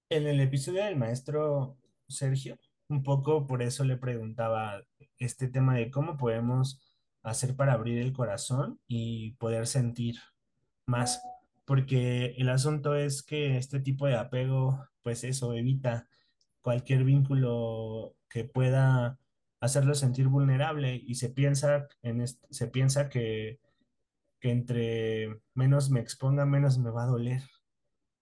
En el episodio del maestro Sergio, un poco por eso le preguntaba este tema de cómo podemos hacer para abrir el corazón y poder sentir más, porque el asunto es que este tipo de apego, pues eso, evita cualquier vínculo que pueda hacerlo sentir vulnerable y se piensa, en se piensa que, que entre menos me exponga, menos me va a doler.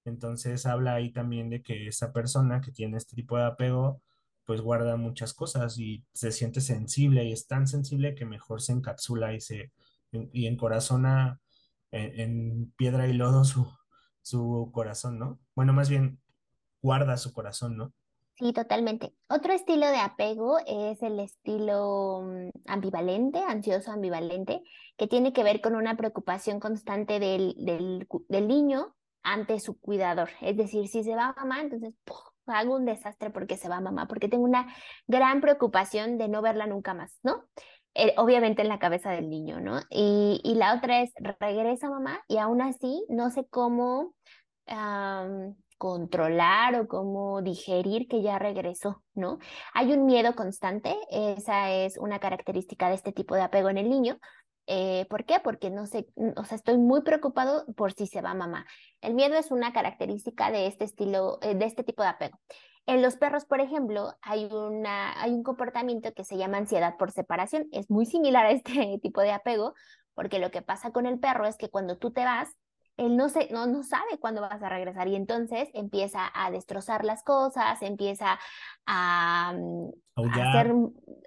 Entonces habla ahí también de que esa persona que tiene este tipo de apego, pues guarda muchas cosas y se siente sensible y es tan sensible que mejor se encapsula y se y encorazona en, en piedra y lodo su, su corazón, ¿no? Bueno, más bien guarda su corazón, ¿no? Sí, totalmente. Otro estilo de apego es el estilo mm, ambivalente, ansioso ambivalente, que tiene que ver con una preocupación constante del, del, del niño ante su cuidador. Es decir, si se va mamá, entonces hago un desastre porque se va mamá, porque tengo una gran preocupación de no verla nunca más, ¿no? Eh, obviamente en la cabeza del niño, ¿no? Y, y, la otra es, regresa mamá y aún así no sé cómo controlar o cómo digerir que ya regresó, ¿no? Hay un miedo constante, esa es una característica de este tipo de apego en el niño, eh, ¿Por qué? Porque no sé, o sea, estoy muy preocupado por si se va mamá. El miedo es una característica de este estilo, eh, de este tipo de apego. En los perros, por ejemplo, hay, una, hay un comportamiento que se llama ansiedad por separación. Es muy similar a este [LAUGHS] tipo de apego, porque lo que pasa con el perro es que cuando tú te vas, él no, se, no, no sabe cuándo vas a regresar y entonces empieza a destrozar las cosas, empieza a, mm, hacer,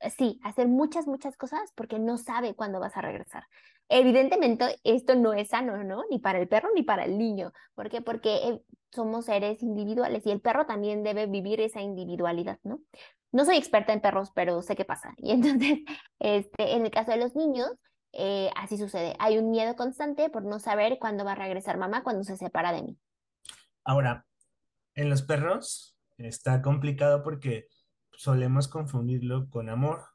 sí, hacer muchas, muchas cosas porque no sabe cuándo vas a regresar. Evidentemente esto no es sano, ¿no? Ni para el perro ni para el niño. ¿Por qué? Porque eh, somos seres individuales y el perro también debe vivir esa individualidad, ¿no? No soy experta en perros, pero sé qué pasa. [LAUGHS] Y entonces, este, en el caso de los niños, eh, así sucede. Hay un miedo constante por no saber cuándo va a regresar mamá cuando se separa de mí. Ahora, en los perros está complicado porque solemos confundirlo con amor,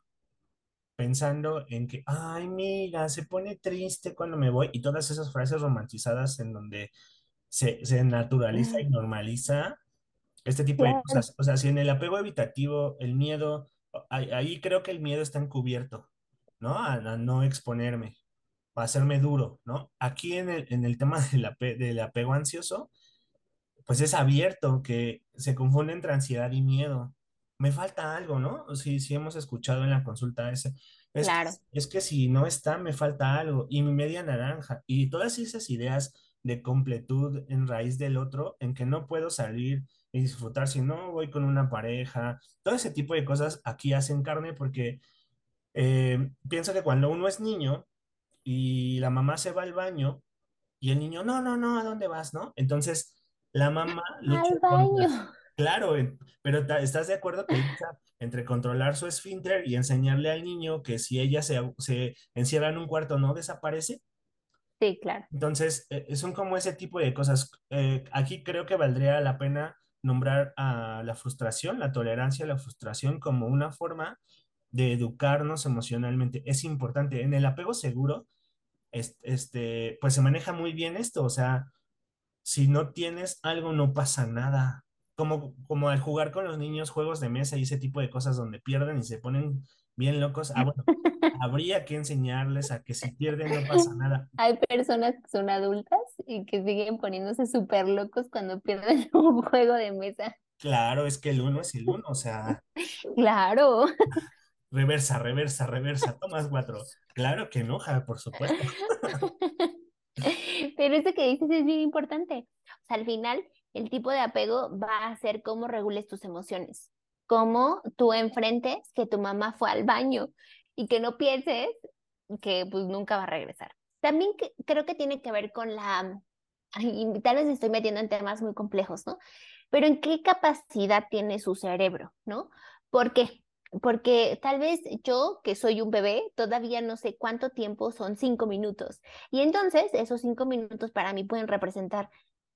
pensando en que, ay, mira, se pone triste cuando me voy y todas esas frases romantizadas en donde se, se naturaliza y normaliza este tipo de cosas. O sea, si en el apego evitativo, el miedo, ahí creo que el miedo está encubierto ¿no? A, no exponerme, a hacerme duro, ¿no? Aquí en el, en el tema [LAUGHS] del, del apego ansioso, pues es abierto, que se confunde entre ansiedad y miedo. Me falta algo, ¿no? Sí, sí hemos escuchado en la consulta ese. Es, claro. es que si no está, me falta algo. Y mi media naranja. Y todas esas ideas de completud en raíz del otro, en que no puedo salir y disfrutar si no voy con una pareja. Todo ese tipo de cosas aquí hacen carne porque eh, pienso que cuando uno es niño y la mamá se va al baño y el niño, no, no, no, ¿a dónde vas? ¿No? Entonces, la mamá lucha al baño. Claro, pero ¿estás de acuerdo que entre controlar su esfínter y enseñarle al niño que si ella se, se encierra en un cuarto no desaparece? Sí, claro. Entonces, eh, son como ese tipo de cosas. Eh, aquí creo que valdría la pena nombrar a la frustración, la tolerancia a la frustración como una forma de educarnos emocionalmente. Es importante. En el apego seguro, este, pues se maneja muy bien esto. O sea, si no tienes algo, no pasa nada. Como, como al jugar con los niños juegos de mesa y ese tipo de cosas donde pierden y se ponen bien locos. Ah, bueno, [LAUGHS] habría que enseñarles a que si pierden no pasa nada. Hay personas que son adultas y que siguen poniéndose súper locos cuando pierden [LAUGHS] un juego de mesa. Claro, es que el uno es el uno, o sea. [LAUGHS] Claro reversa, reversa, reversa, tomas cuatro. Claro que enoja, por supuesto. Pero eso que dices es bien importante. O sea, al final, el tipo de apego va a ser cómo regules tus emociones, cómo tú enfrentes que tu mamá fue al baño y que no pienses que pues nunca va a regresar. También creo que tiene que ver con la y tal vez estoy metiendo en temas muy complejos, ¿no? Pero ¿en qué capacidad tiene su cerebro, ¿no? ¿Por qué? Porque tal vez yo, que soy un bebé, todavía no sé cuánto tiempo son cinco minutos. Y entonces esos cinco minutos para mí pueden representar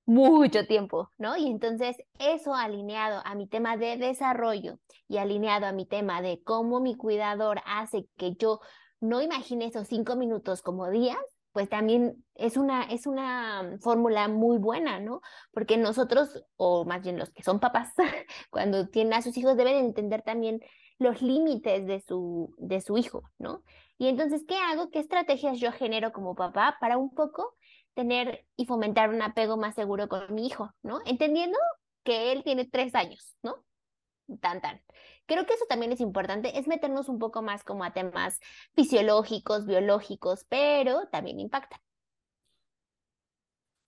mucho tiempo, ¿no? Y entonces eso alineado a mi tema de desarrollo y alineado a mi tema de cómo mi cuidador hace que yo no imagine esos cinco minutos como días, pues también es una, es una fórmula muy buena, ¿no? Porque nosotros, o más bien los que son papás, [LAUGHS] cuando tienen a sus hijos deben entender también los límites de su, de su hijo, ¿no? Y entonces, ¿qué hago? ¿Qué estrategias yo genero como papá para un poco tener y fomentar un apego más seguro con mi hijo, ¿no? Entendiendo que él tiene tres años, ¿no? Tan, tan. Creo que eso también es importante, es meternos un poco más como a temas fisiológicos, biológicos, pero también impactan.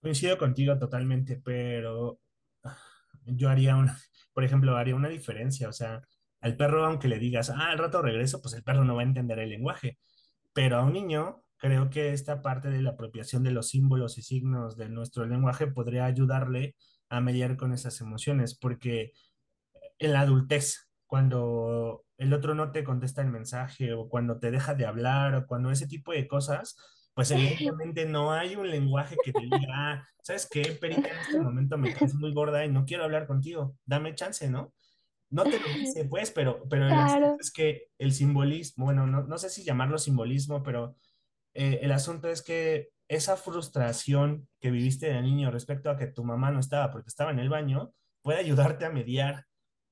Coincido contigo totalmente, pero ah, yo haría una, por ejemplo, haría una diferencia, o sea, al perro, aunque le digas, ah, al rato regreso, pues el perro no va a entender el lenguaje, pero a un niño creo que esta parte de la apropiación de los símbolos y signos de nuestro lenguaje podría ayudarle a mediar con esas emociones, porque en la adultez, cuando el otro no te contesta el mensaje o cuando te deja de hablar o cuando ese tipo de cosas, pues evidentemente no hay un lenguaje que te diga, ah, ¿sabes qué, Perita? En este momento me caes muy gorda y no quiero hablar contigo, dame chance, ¿no? No te lo dice, pues, pero, pero el es que el simbolismo, bueno, no, no sé si llamarlo simbolismo, pero eh, el asunto es que esa frustración que viviste de niño respecto a que tu mamá no estaba porque estaba en el baño, puede ayudarte a mediar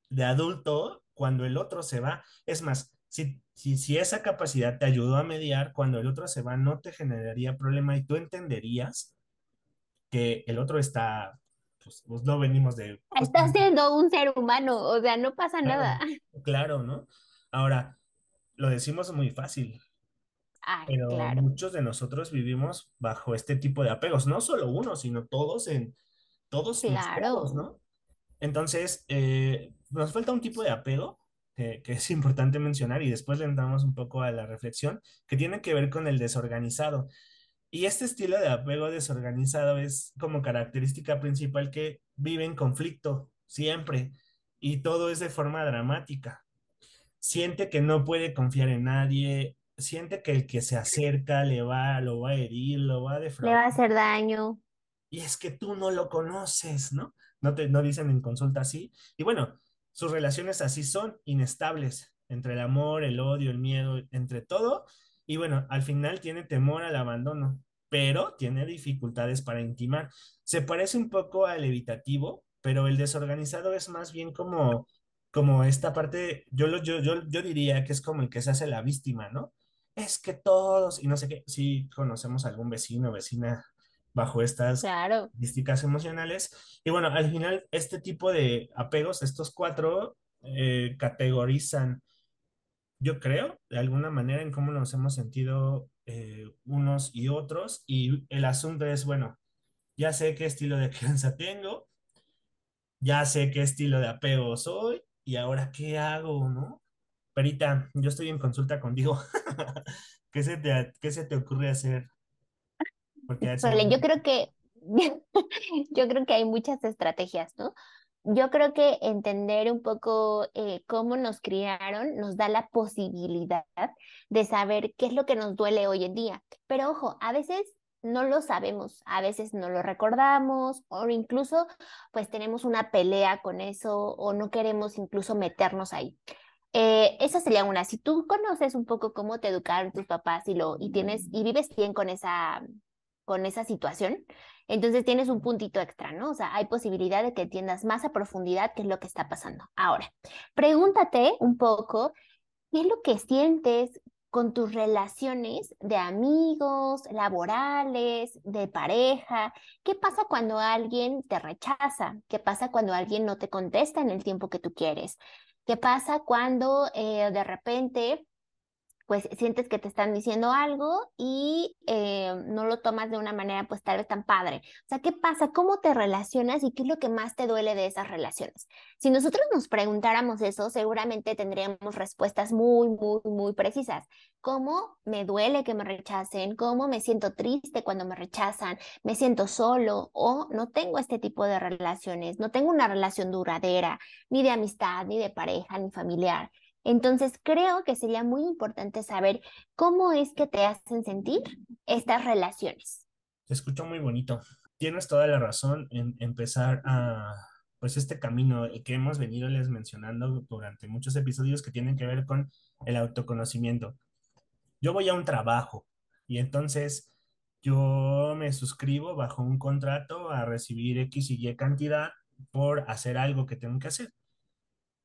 de adulto cuando el otro se va. Es más, si, si, si esa capacidad te ayudó a mediar, cuando el otro se va, no te generaría problema y tú entenderías que el otro está, pues, pues no venimos de... Está siendo un ser humano, o sea, no pasa nada. Claro, ¿no? Ahora, lo decimos muy fácil, pero muchos de nosotros vivimos bajo este tipo de apegos, no solo uno, sino todos en todos claro. ¿no? Entonces, eh, nos falta un tipo de apego que, es [LAUGHS] importante mencionar y después le entramos un poco a la reflexión que tiene que ver con el desorganizado. Y este estilo de apego desorganizado es como característica principal que vive en conflicto siempre y todo es de forma dramática. Siente que no puede confiar en nadie, siente que el que se acerca le va, lo va a herir, lo va a defraudar. Le va a hacer daño. Y es que tú no lo conoces, ¿no? No te no dicen en consulta así. Y bueno, sus relaciones así son inestables entre el amor, el odio, el miedo, entre todo. Y bueno, al final tiene temor al abandono, pero tiene dificultades para intimar. Se parece un poco al evitativo, pero el desorganizado es más bien como como esta parte, yo, lo, yo, yo, yo diría que es como el que se hace la víctima, ¿no? Es que todos, y no sé qué, si conocemos algún vecino o vecina bajo estas características emocionales. Y bueno, al final, este tipo de apegos, estos cuatro, eh, categorizan, yo creo, de alguna manera en cómo nos hemos sentido eh, unos y otros. Y el asunto es, bueno, ya sé qué estilo de [LAUGHS] crianza tengo, ya sé qué estilo de apego soy, y ahora qué hago, ¿no? Perita, yo estoy en consulta contigo. [LAUGHS] ¿Qué se te, qué se te ocurre hacer? Porque yo creo que [LAUGHS] yo creo que hay muchas estrategias, ¿no? Yo creo que entender un poco eh, cómo nos criaron nos da la posibilidad de saber qué es lo que nos duele hoy en día. Pero ojo, a veces no lo sabemos, a veces no lo recordamos o incluso pues tenemos una pelea con eso o no queremos incluso meternos ahí. Eh, esa sería una. Si tú conoces un poco cómo te educaron tus papás y lo y tienes y vives bien con esa con esa situación, entonces tienes un puntito extra, ¿no? O sea, hay posibilidad de que entiendas más a profundidad qué es lo que está pasando. Ahora, pregúntate un poco qué es lo que sientes con tus relaciones de amigos, laborales, de pareja. ¿Qué pasa cuando alguien te rechaza? ¿Qué pasa cuando alguien no te contesta en el tiempo que tú quieres? ¿Qué pasa cuando eh, de repente pues sientes que te están diciendo algo y eh, no lo tomas de una manera pues tal vez tan padre. O sea, ¿qué pasa? ¿Cómo te relacionas y qué es lo que más te duele de esas relaciones? Si nosotros nos preguntáramos eso, seguramente tendríamos respuestas muy, muy, muy precisas. ¿Cómo me duele que me rechacen? ¿Cómo me siento triste cuando me rechazan? ¿Me siento solo? ¿O no tengo este tipo de relaciones? No tengo una relación duradera, ni de amistad, ni de pareja, ni familiar. Entonces, creo que sería muy importante saber cómo es que te hacen sentir estas relaciones. Te escucho muy bonito. Tienes toda la razón en empezar a, pues, este camino que hemos venido les mencionando durante muchos episodios que tienen que ver con el autoconocimiento. Yo voy a un trabajo y entonces yo me suscribo bajo un contrato a recibir X y Y cantidad por hacer algo que tengo que hacer.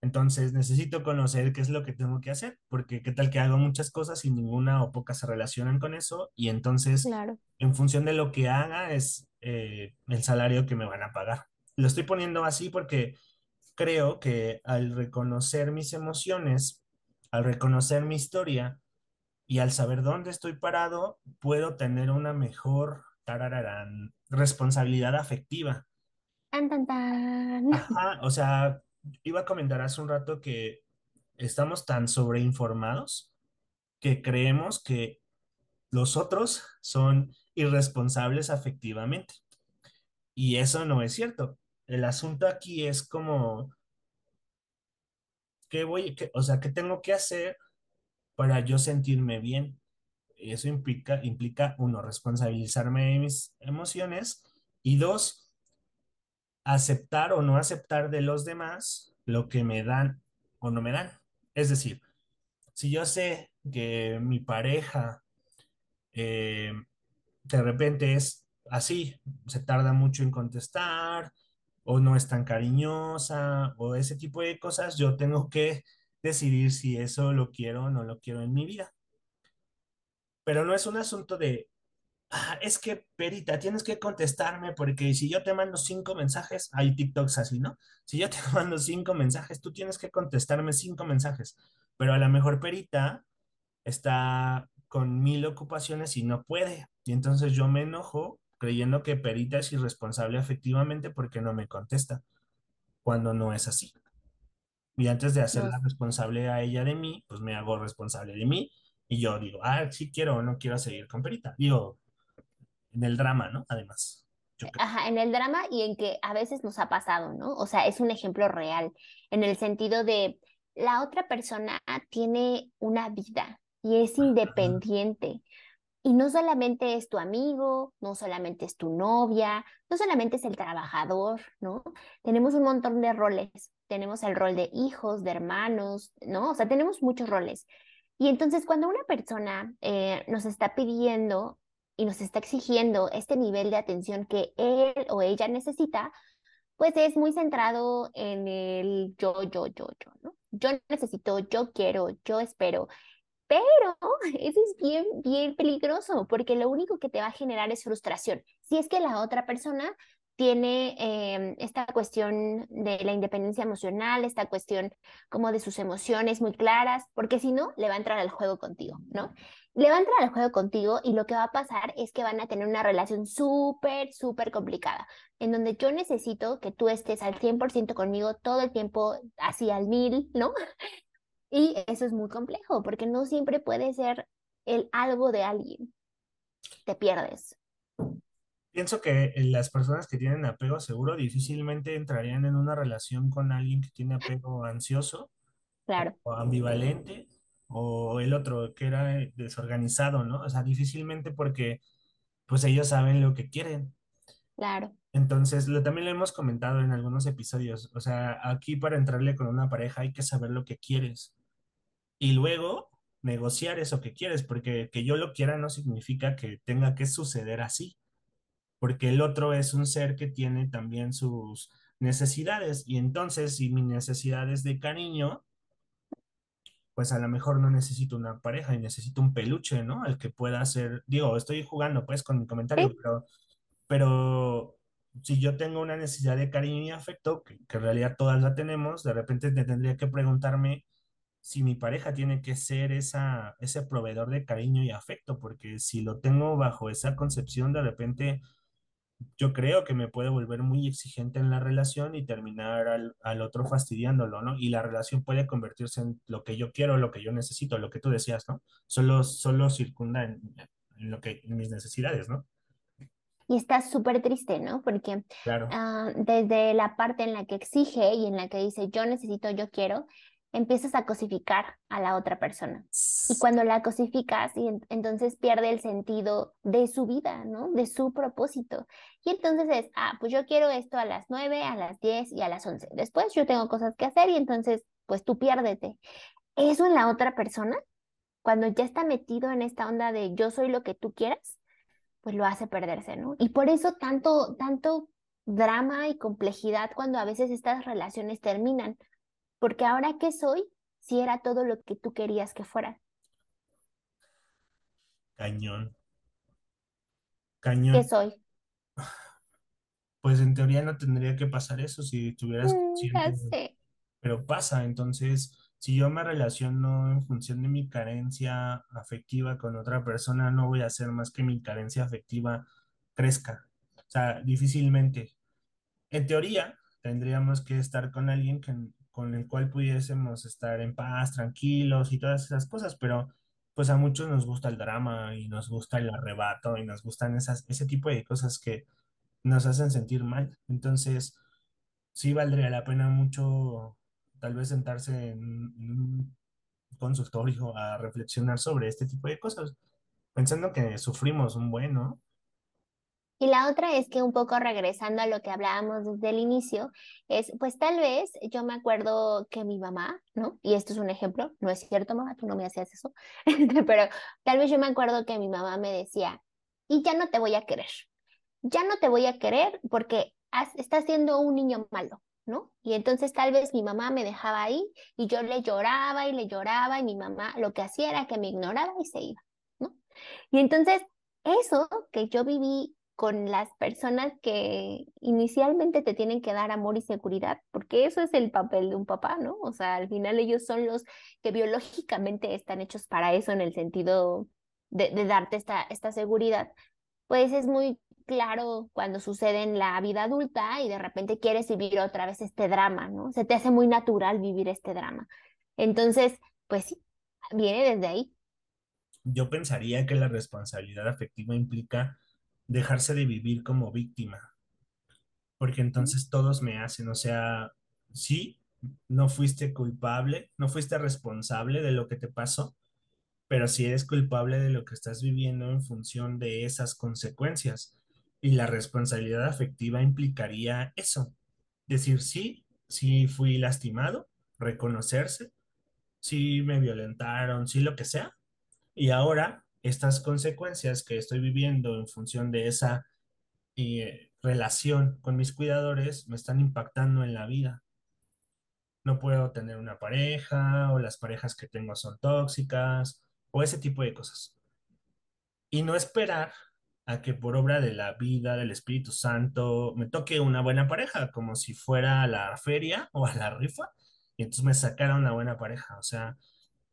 Entonces necesito conocer qué es lo que tengo que hacer, porque qué tal que hago muchas cosas y ninguna o pocas se relacionan con eso, y entonces Claro. en función de lo que haga es eh, el salario que me van a pagar. Lo estoy poniendo así porque creo que al reconocer mis emociones, al reconocer mi historia y al saber dónde estoy parado, puedo tener una mejor tarararán, responsabilidad afectiva. Tan, tan, tan. Ajá, o sea, iba a comentar hace un rato que estamos tan sobreinformados que creemos que los otros son irresponsables afectivamente. Y eso no es cierto. El asunto aquí es como, ¿qué voy, qué- o sea, qué tengo que hacer para yo sentirme bien? Eso implica, implica, uno, responsabilizarme de mis emociones y dos, aceptar o no aceptar de los demás lo que me dan o no me dan. Es decir, si yo sé que mi pareja eh, de repente es así, se tarda mucho en contestar o no es tan cariñosa o ese tipo de cosas, yo tengo que decidir si eso lo quiero o no lo quiero en mi vida. Pero no es un asunto de Ah, es que, Perita, tienes que contestarme porque si yo te mando cinco mensajes, hay TikToks así, ¿no? Si yo te [LAUGHS] mando cinco mensajes, tú tienes que contestarme cinco mensajes. Pero a lo mejor Perita está con mil ocupaciones y no puede. Y entonces yo me enojo creyendo que Perita es irresponsable efectivamente porque no me contesta, cuando no es así. Y antes de hacerla Nos, responsable a ella de mí, pues me hago responsable de mí. Y yo digo, ah, sí quiero o no quiero seguir con Perita. Digo, en el drama, ¿no? Además, ajá, en el drama y en que a veces nos ha pasado, ¿no? O sea, es un ejemplo real, en el sentido de la otra persona tiene una vida y es independiente. Y no solamente es tu amigo, no solamente es tu novia, no solamente es el trabajador, ¿no? Tenemos un montón de roles. Tenemos el rol de hijos, de hermanos, ¿no? O sea, tenemos muchos roles. Y entonces cuando una persona eh, nos está pidiendo y nos está exigiendo este nivel de atención que él o ella necesita, pues es muy centrado en el yo, yo, yo, yo, ¿no? Yo necesito, yo quiero, yo espero. Pero [LAUGHS] eso es bien, bien peligroso, porque lo único que te va a generar es frustración. Si es que la otra persona tiene em, esta cuestión de la independencia emocional, esta cuestión como de sus emociones muy claras, porque si no, le va a entrar al juego contigo, ¿no? Le va a entrar al juego contigo y lo que va a pasar es que van a tener una relación súper, súper complicada, en donde yo necesito que tú estés al 100% conmigo todo el tiempo, así al mil, ¿no? [LAUGHS] Y eso es muy complejo porque no siempre puede ser el algo de alguien. Te pierdes. Pienso que las personas que tienen apego seguro difícilmente entrarían en una relación con alguien que tiene apego ansioso Claro, o ambivalente o el otro que era desorganizado, ¿no? O sea, difícilmente porque pues ellos saben lo que quieren. claro. Entonces, lo, también lo hemos comentado en algunos episodios. O sea, aquí para entrarle con una pareja hay que saber lo que quieres y luego negociar eso que quieres, porque que yo lo quiera no significa que tenga que suceder así. porque el otro es un ser que tiene también sus necesidades y entonces si mi necesidad es de cariño, pues a lo mejor no necesito una pareja y necesito un peluche, ¿no? El que pueda hacer, digo, estoy jugando pues con mi comentario, Sí, pero, pero si yo tengo una necesidad de cariño y afecto, que, que en realidad todas la tenemos, de repente te tendría que preguntarme si mi pareja tiene que ser esa, ese proveedor de cariño y afecto, porque si lo tengo bajo esa concepción, de repente yo creo que me puede volver muy exigente en la relación y terminar al, al otro fastidiándolo, ¿no? Y la relación puede convertirse en lo que yo quiero, lo que yo necesito, lo que tú decías, ¿no? Solo, solo circunda en, en lo que, en mis necesidades, ¿no? Y está súper triste, ¿no? Porque Claro. ah, desde la parte en la que exige y en la que dice yo necesito, yo quiero, empiezas a cosificar a la otra persona. Y cuando la cosificas, y en- entonces pierde el sentido de su vida, ¿no? De su propósito. Y entonces es, ah, pues yo quiero esto a las 9, a las 10 y a las 11. Después yo tengo cosas que hacer y entonces, pues tú piérdete. Eso en la otra persona, cuando ya está metido en esta onda de yo soy lo que tú quieras, pues lo hace perderse, ¿no? Y por eso tanto, tanto drama y complejidad cuando a veces estas relaciones terminan, porque ahora qué soy si era todo lo que tú querías que fuera. Cañón, ¿Qué cañón. soy? Pues en teoría no tendría que pasar eso si estuvieras Mm, consciente, ya sé. pero pasa. Entonces, si yo me relaciono en función de mi carencia afectiva con otra persona, no voy a hacer más que mi carencia afectiva crezca. O sea, difícilmente. En teoría, tendríamos que estar con alguien que- con el cual pudiésemos estar en paz, tranquilos y todas esas cosas, pero pues a muchos nos gusta el drama y nos gusta el arrebato y nos gustan esas, ese tipo de cosas que nos hacen sentir mal. Entonces, sí valdría la pena mucho tal vez sentarse en, un consultorio a reflexionar sobre este tipo de cosas, pensando que sufrimos un buen, ¿no? Y la otra es que un poco regresando a lo que hablábamos desde el inicio, es pues tal vez yo me acuerdo que mi mamá, ¿no? Y esto es un ejemplo, no es cierto, mamá, tú no me hacías eso, [LAUGHS] Este, pero tal vez yo me acuerdo que mi mamá me decía, y ya no te voy a querer, ya no te voy a querer porque has- estás siendo un niño malo, ¿no? Y entonces tal vez mi mamá me dejaba ahí y yo le lloraba y le lloraba y mi mamá lo que hacía era que me ignoraba y se iba, ¿no? Y entonces eso que yo viví con las personas que inicialmente te tienen que dar amor y seguridad, porque eso es el papel de un papá, ¿no? O sea, al final ellos son los que biológicamente están hechos para eso en el sentido de, darte esta, esta seguridad pues es muy claro cuando sucede en la vida adulta y de repente quieres vivir otra vez este drama, ¿no? Se te hace muy natural vivir este drama. Entonces, pues sí, viene desde ahí. Yo pensaría que la responsabilidad afectiva implica dejarse de vivir como víctima, porque entonces todos me hacen, o sea, sí, no fuiste culpable, no fuiste responsable de lo que te pasó, pero sí eres culpable de lo que estás viviendo en función de esas consecuencias. Y la responsabilidad afectiva implicaría eso, decir sí, sí fui lastimado, reconocerse, sí me violentaron, sí lo que sea, y ahora estas consecuencias que estoy viviendo en función de esa eh, relación con mis cuidadores me están impactando en la vida. No puedo tener una pareja o las parejas que tengo son tóxicas o ese tipo de cosas. Y no esperar a que por obra de la vida, del Espíritu Santo, me toque una buena pareja, como si fuera a la feria o a la rifa, y entonces me sacara una buena pareja. O sea,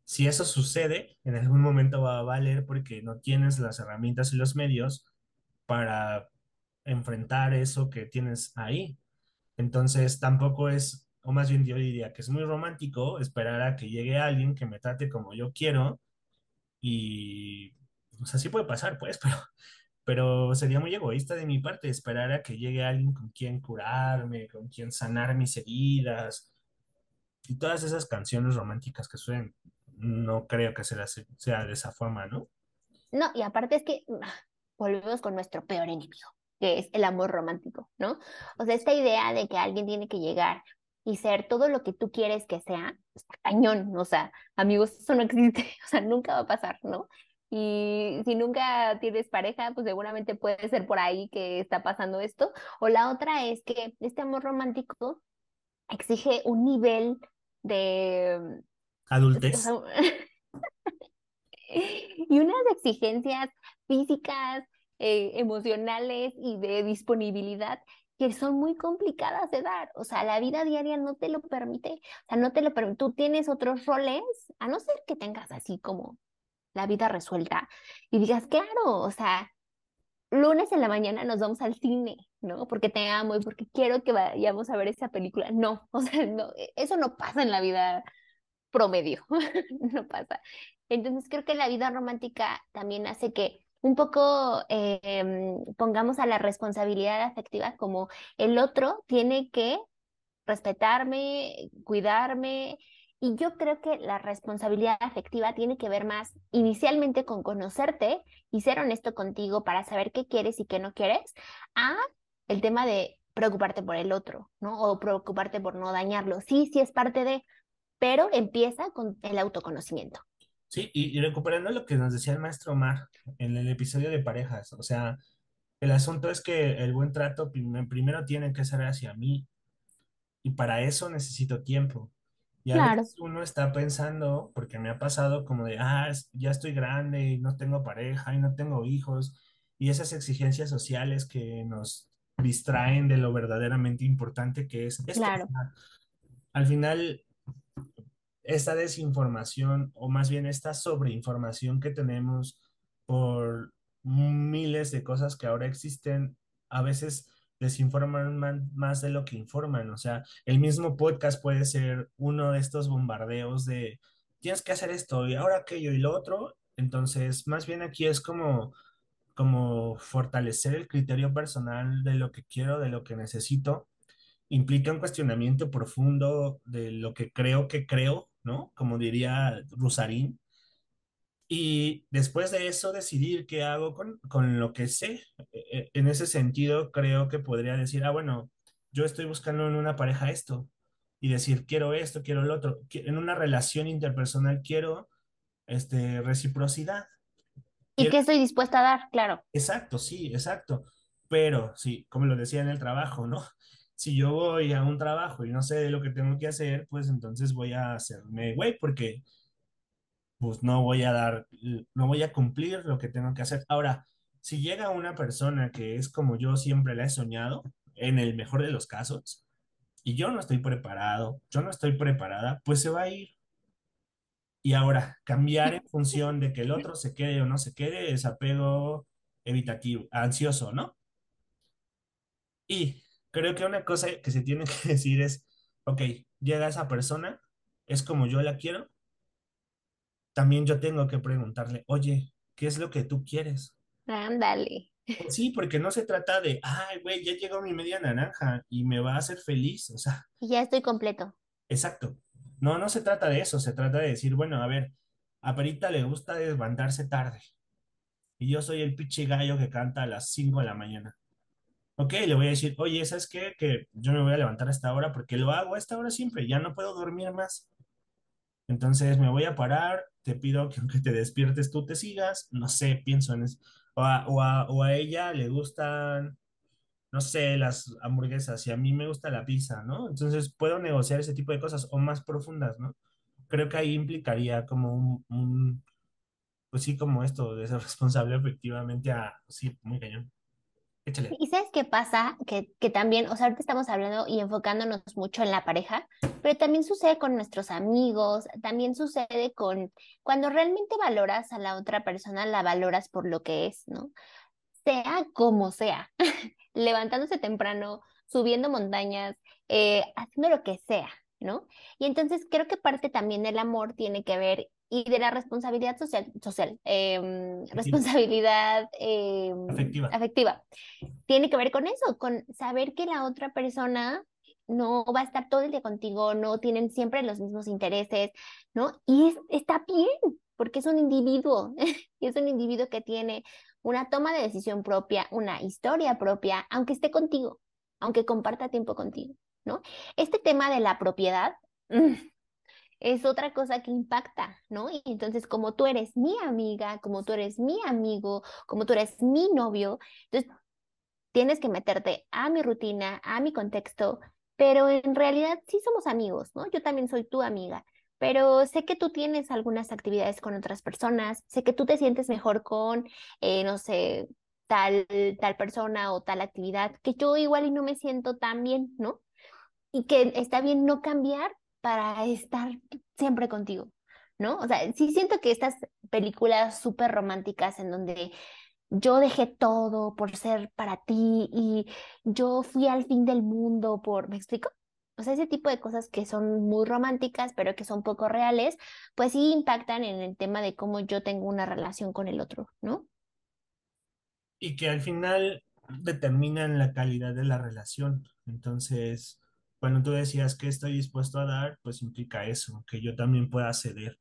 si eso sucede, en algún momento va a valer porque no tienes las herramientas y los medios para enfrentar eso que tienes ahí. Entonces, tampoco es, o más bien yo diría que es muy romántico esperar a que llegue alguien que me trate como yo quiero y, o sea, sí puede pasar, pues, [LAUGHS] pero, pero sería muy egoísta de mi parte esperar a que llegue alguien con quien curarme, con quien sanar mis heridas y todas esas canciones románticas que suelen, no creo que sea, de esa forma, ¿no? No, y aparte es que ah, volvemos con nuestro peor enemigo, que es el amor romántico, ¿no? O sea, esta idea de que alguien tiene que llegar y ser todo lo que tú quieres que sea, cañón, o sea, amigos, eso no existe, [LAUGHS] o sea, nunca va a pasar, ¿no? Y si nunca tienes pareja, pues seguramente puede ser por ahí que está pasando esto. O la otra es que este amor romántico exige un nivel de, Adultez. [LAUGHS] y unas exigencias físicas, eh, emocionales y de disponibilidad que son muy complicadas de dar. O sea, la vida diaria no te lo permite. O sea, no te lo permite. Tú tienes otros roles, a no ser que tengas así como la vida resuelta y digas, claro, o sea, lunes en la mañana nos vamos al cine, ¿no? Porque te amo y porque quiero que vayamos a ver esa película. No, [LAUGHS] o sea, no, e, eso no pasa en la vida promedio, [LAUGHS] no pasa. Entonces creo que la vida romántica también hace que un poco em, pongamos a la responsabilidad afectiva como el otro tiene que respetarme, cuidarme, y yo creo que la responsabilidad afectiva tiene que ver más inicialmente con conocerte y ser honesto contigo para saber qué quieres y qué no quieres, a el tema de preocuparte por el otro, ¿no? O preocuparte por no dañarlo. Sí, sí es parte de, pero empieza con el autoconocimiento. Sí, y, recuperando lo que nos decía el maestro Omar en el episodio de parejas, o sea, el asunto es que el buen trato primero tiene que ser hacia mí y para eso necesito tiempo. Y a veces uno está pensando, porque me ha pasado como de, ah, ya estoy grande y no tengo pareja y no tengo hijos, y esas exigencias sociales que nos distraen de lo verdaderamente importante que es esto. Claro. Al final, esta desinformación, o más bien esta sobreinformación que tenemos por miles de cosas que ahora existen, a veces desinforman más de lo que informan. O sea, el mismo podcast puede ser uno de estos bombardeos de tienes que hacer esto y ahora aquello y lo otro. Entonces, más bien aquí es como, como fortalecer el criterio personal de lo que quiero, de lo que necesito. Implica un cuestionamiento profundo de lo que creo que creo, ¿no? Como diría Rusarín y después de eso decidir qué hago con, con lo que sé. E, e, en ese sentido, creo que podría decir, ah, bueno, yo estoy buscando en una pareja esto y decir, quiero esto, quiero lo otro. En una relación interpersonal quiero este, reciprocidad. ¿Y qué estoy dispuesta a dar? Claro. Exacto, sí, exacto. Pero sí, como lo decía en el trabajo, ¿no? Si yo voy a un trabajo y no sé lo que tengo que hacer, pues entonces voy a hacerme güey, porque pues no voy a dar, no voy a cumplir lo que tengo que hacer. Ahora, si llega una persona que es como yo siempre la he soñado, en el mejor de los casos, y yo no estoy preparado, yo no estoy preparada, pues se va a ir. Y ahora, cambiar en función de que el otro se quede o no se quede es apego evitativo, ansioso, ¿no? Y creo que una cosa que se tiene [LAUGHS] que decir es, ok, llega esa persona, es como yo la quiero, también yo tengo que preguntarle, oye, ¿qué es lo que tú quieres? Ándale. Pues sí, porque no se trata de, ay, güey, ya llegó mi media naranja y me va a hacer feliz, o sea. Y ya estoy completo. Exacto. No, no se trata de eso, se trata de decir, bueno, a ver, a Perita le gusta levantarse tarde y yo soy el pinche gallo que canta a las 5 de la mañana. Ok, le voy a decir, oye, ¿sabes qué? Que yo me voy a levantar a esta hora porque lo hago a esta hora siempre, ya no puedo dormir más. Entonces me voy a parar, te pido que [LAUGHS] aunque te despiertes tú te sigas, no sé, pienso en eso. O a, ella le gustan, no sé, las hamburguesas y a mí me gusta la pizza, ¿no? Entonces puedo negociar ese tipo de cosas o más profundas, ¿no? Creo que ahí implicaría como un, pues sí, como esto de ser [LAUGHS] responsable efectivamente a, sí, muy cañón. ¿Y sabes qué pasa? Que, que también, o sea, ahorita estamos hablando y enfocándonos mucho en la pareja, pero también sucede con nuestros amigos, también sucede con cuando realmente valoras a la otra persona, la valoras por lo que es, ¿no? Sea como sea, [LAUGHS] levantándose temprano, subiendo montañas, eh, haciendo lo que sea, ¿no? Y entonces creo que parte también del amor tiene que ver y de la responsabilidad social, social em, responsabilidad em, afectiva. afectiva. Tiene que ver con eso, con saber que la otra persona no va a estar todo el día contigo, no tienen siempre los mismos intereses, ¿no? Y es, está bien, porque es un individuo, y [LAUGHS] es un individuo que tiene una toma de decisión propia, una historia propia, aunque esté contigo, aunque comparta tiempo contigo, ¿no? Este tema de la propiedad, mm, es otra cosa que impacta, ¿no? Y entonces, como tú eres mi amiga, como tú eres mi amigo, como tú eres mi novio, entonces tienes que meterte a mi rutina, a mi contexto, pero en realidad sí somos amigos, ¿no? Yo también soy tu amiga, pero sé que tú tienes algunas actividades con otras personas, sé que tú te sientes mejor con, eh, no sé, tal, tal persona o tal actividad que yo igual y no me siento tan bien, ¿no? Y que está bien no cambiar para estar siempre contigo, ¿no? O sea, sí siento que estas películas súper románticas en donde yo dejé todo por ser para ti y yo fui al fin del mundo por, ¿me explico? O sea, ese tipo de cosas que son muy románticas, pero que son poco reales, pues sí impactan en el tema de cómo yo tengo una relación con el otro, ¿no? Y que al final determinan la calidad de la relación. Entonces, cuando tú decías que estoy dispuesto a dar, pues implica eso, que yo también pueda ceder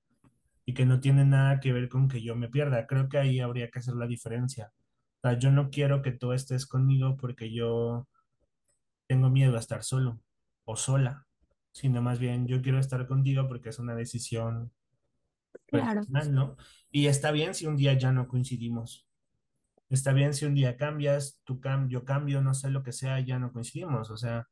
y que no tiene nada que ver con que yo me pierda. Creo que ahí habría que hacer la diferencia. O sea, yo no quiero que tú estés conmigo porque yo tengo miedo a estar solo o sola, sino más bien yo quiero estar contigo porque es una decisión Claro. personal, ¿no? Y está bien si un día ya no coincidimos. Está bien si un día cambias, tú cam yo cambio, no sé lo que sea, ya no coincidimos. O sea,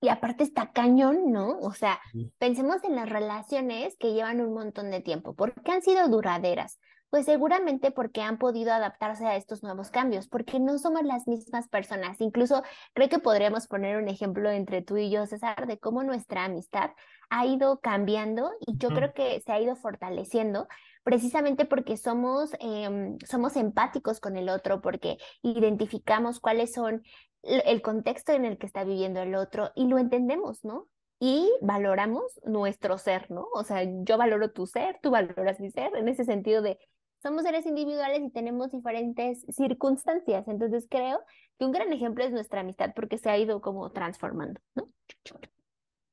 Y aparte está cañón, ¿no? O sea, pensemos en las relaciones que llevan un montón de tiempo. ¿Por qué han sido duraderas? Pues seguramente porque han podido adaptarse a estos nuevos cambios, porque no somos las mismas personas. Incluso creo que podríamos poner un ejemplo entre tú y yo, César, de cómo nuestra amistad ha ido cambiando y yo creo que se ha ido fortaleciendo precisamente porque somos, em, somos empáticos con el otro, porque identificamos cuáles son el contexto en el que está viviendo el otro y lo entendemos, ¿no? Y valoramos nuestro ser, ¿no? O sea, yo valoro tu ser, tú valoras mi ser, en ese sentido de somos seres individuales y tenemos diferentes circunstancias. Entonces creo que un gran ejemplo es nuestra amistad porque se ha ido como transformando, ¿no?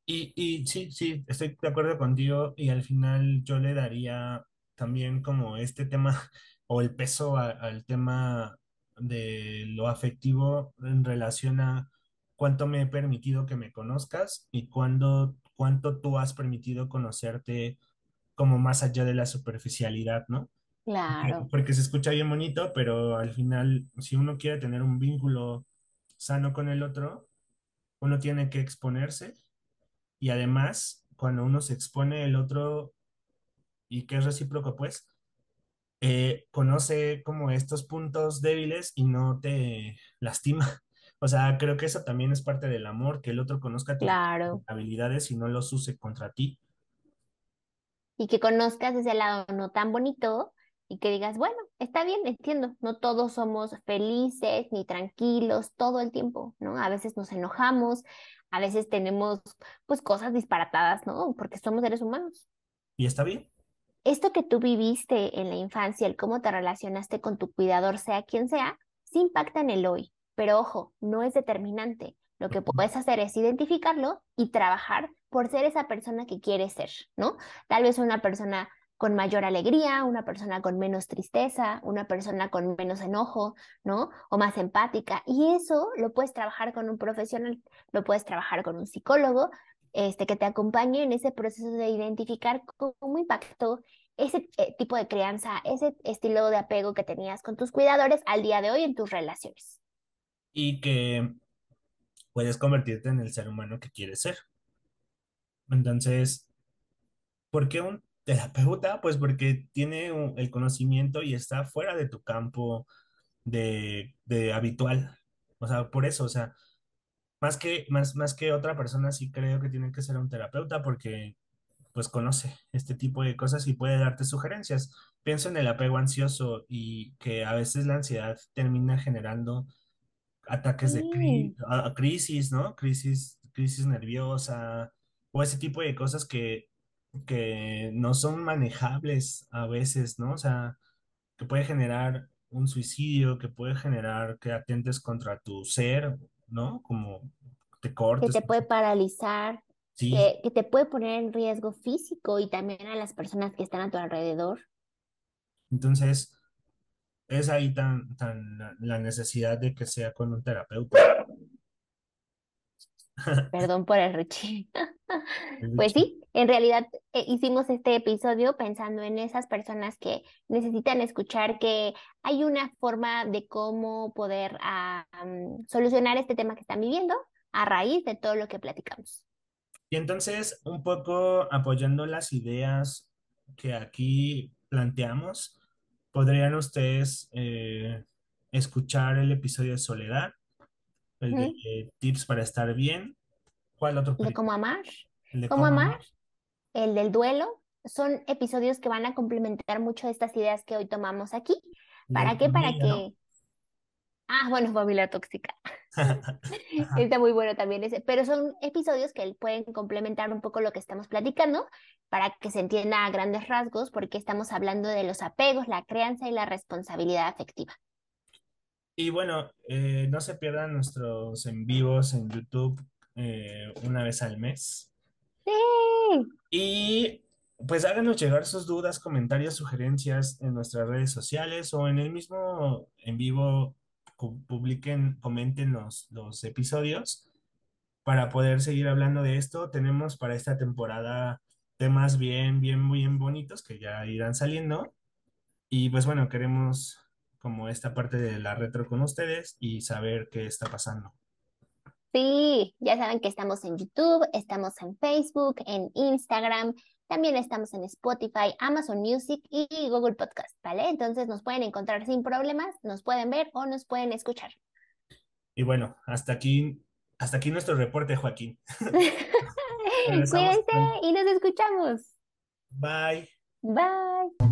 Y, y sí, sí, estoy de acuerdo contigo y al final yo le daría también como este tema [LAUGHS] o el peso al tema de lo afectivo en relación a cuánto me he permitido que me conozcas y cuándo, cuánto tú has permitido conocerte como más allá de la superficialidad, ¿no? Claro, porque se escucha bien bonito, pero al final, si uno quiere tener un vínculo sano con el otro, uno tiene que exponerse y además, cuando uno se expone el otro y que es recíproco, pues, eh, conoce como estos puntos débiles y no te lastima. [LAUGHS] O sea, creo que eso también es parte del amor, que el otro conozca tus claro. habilidades y no los use contra ti. y que conozcas ese lado no tan bonito y que digas, bueno, está bien, entiendo, no todos somos felices ni tranquilos todo el tiempo, ¿no? A veces nos enojamos, a veces tenemos pues cosas disparatadas, ¿no? Porque somos seres humanos. Y está bien. Esto que tú viviste en la infancia, el cómo te relacionaste con tu cuidador, sea quien sea, sí impacta en el hoy, pero ojo, no es determinante. Lo que puedes hacer es identificarlo y trabajar por ser esa persona que quieres ser, ¿no? Tal vez una persona con mayor alegría, una persona con menos tristeza, una persona con menos enojo, ¿no? O más empática. Y eso lo puedes trabajar con un profesional, lo puedes trabajar con un psicólogo, este, que te acompañe en ese proceso de identificar cómo impactó ese eh, tipo de crianza, ese estilo de apego que tenías con tus cuidadores al día de hoy en tus relaciones. Y que puedes convertirte en el ser humano que quieres ser. Entonces, ¿por qué un terapeuta? Pues porque tiene el conocimiento y está fuera de tu campo de, de habitual. O sea, por eso, o sea, más que, más, más que otra persona, sí creo que tiene que ser un terapeuta porque pues conoce este tipo de cosas y puede darte sugerencias. Pienso en el apego ansioso y que a veces la ansiedad termina generando ataques de cri- a crisis, ¿no? Crisis, crisis nerviosa o ese tipo de cosas que, que no son manejables a veces, ¿no? O sea, que puede generar un suicidio, que puede generar que atentes contra tu ser, ¿no? Como te que cortes. te puede paralizar, Sí, que, que te puede poner en riesgo físico y también a las personas que están a tu alrededor. entonces es ahí tan, tan la la necesidad de que sea con un terapeuta. Perdón por el rechín. Pues sí, en realidad eh, hicimos este episodio pensando en esas personas que necesitan escuchar que hay una forma de cómo poder mm, solucionar este tema que están viviendo a raíz de todo lo que platicamos. Y entonces, un poco apoyando las ideas que aquí planteamos, podrían ustedes eh, escuchar el episodio de Soledad, el de eh, Tips para estar bien. ¿Cuál otro? El de cómo amar, cómo cómo amar. El del duelo. Son episodios que van a complementar mucho estas ideas que hoy tomamos aquí. ¿Para qué? Para ¿no? que... Ah, bueno, familia tóxica. [LAUGHS] Está muy bueno también ese, pero son episodios que pueden complementar un poco lo que estamos platicando para que se entienda a grandes rasgos porque estamos hablando de los apegos, la crianza y la responsabilidad afectiva. Y bueno, eh, no se pierdan nuestros en vivos en YouTube eh, una vez al mes. Y pues háganos llegar sus dudas, comentarios, sugerencias en nuestras redes sociales o en el mismo en vivo, publiquen, comenten los, los episodios para poder seguir hablando de esto. Tenemos para esta temporada temas bien, bien, bien bonitos que ya irán saliendo. Y pues bueno, queremos como esta parte de la retro con ustedes y saber qué está pasando. Sí, ya saben que estamos en YouTube, estamos en Facebook, en Instagram, también estamos en Spotify, Amazon Music y Google Podcast, ¿vale? Entonces nos pueden encontrar sin problemas, nos pueden ver o nos pueden escuchar. Y bueno, hasta aquí, hasta aquí nuestro reporte, Joaquín. [LAUGHS] Cuídense y nos escuchamos. Bye. Bye.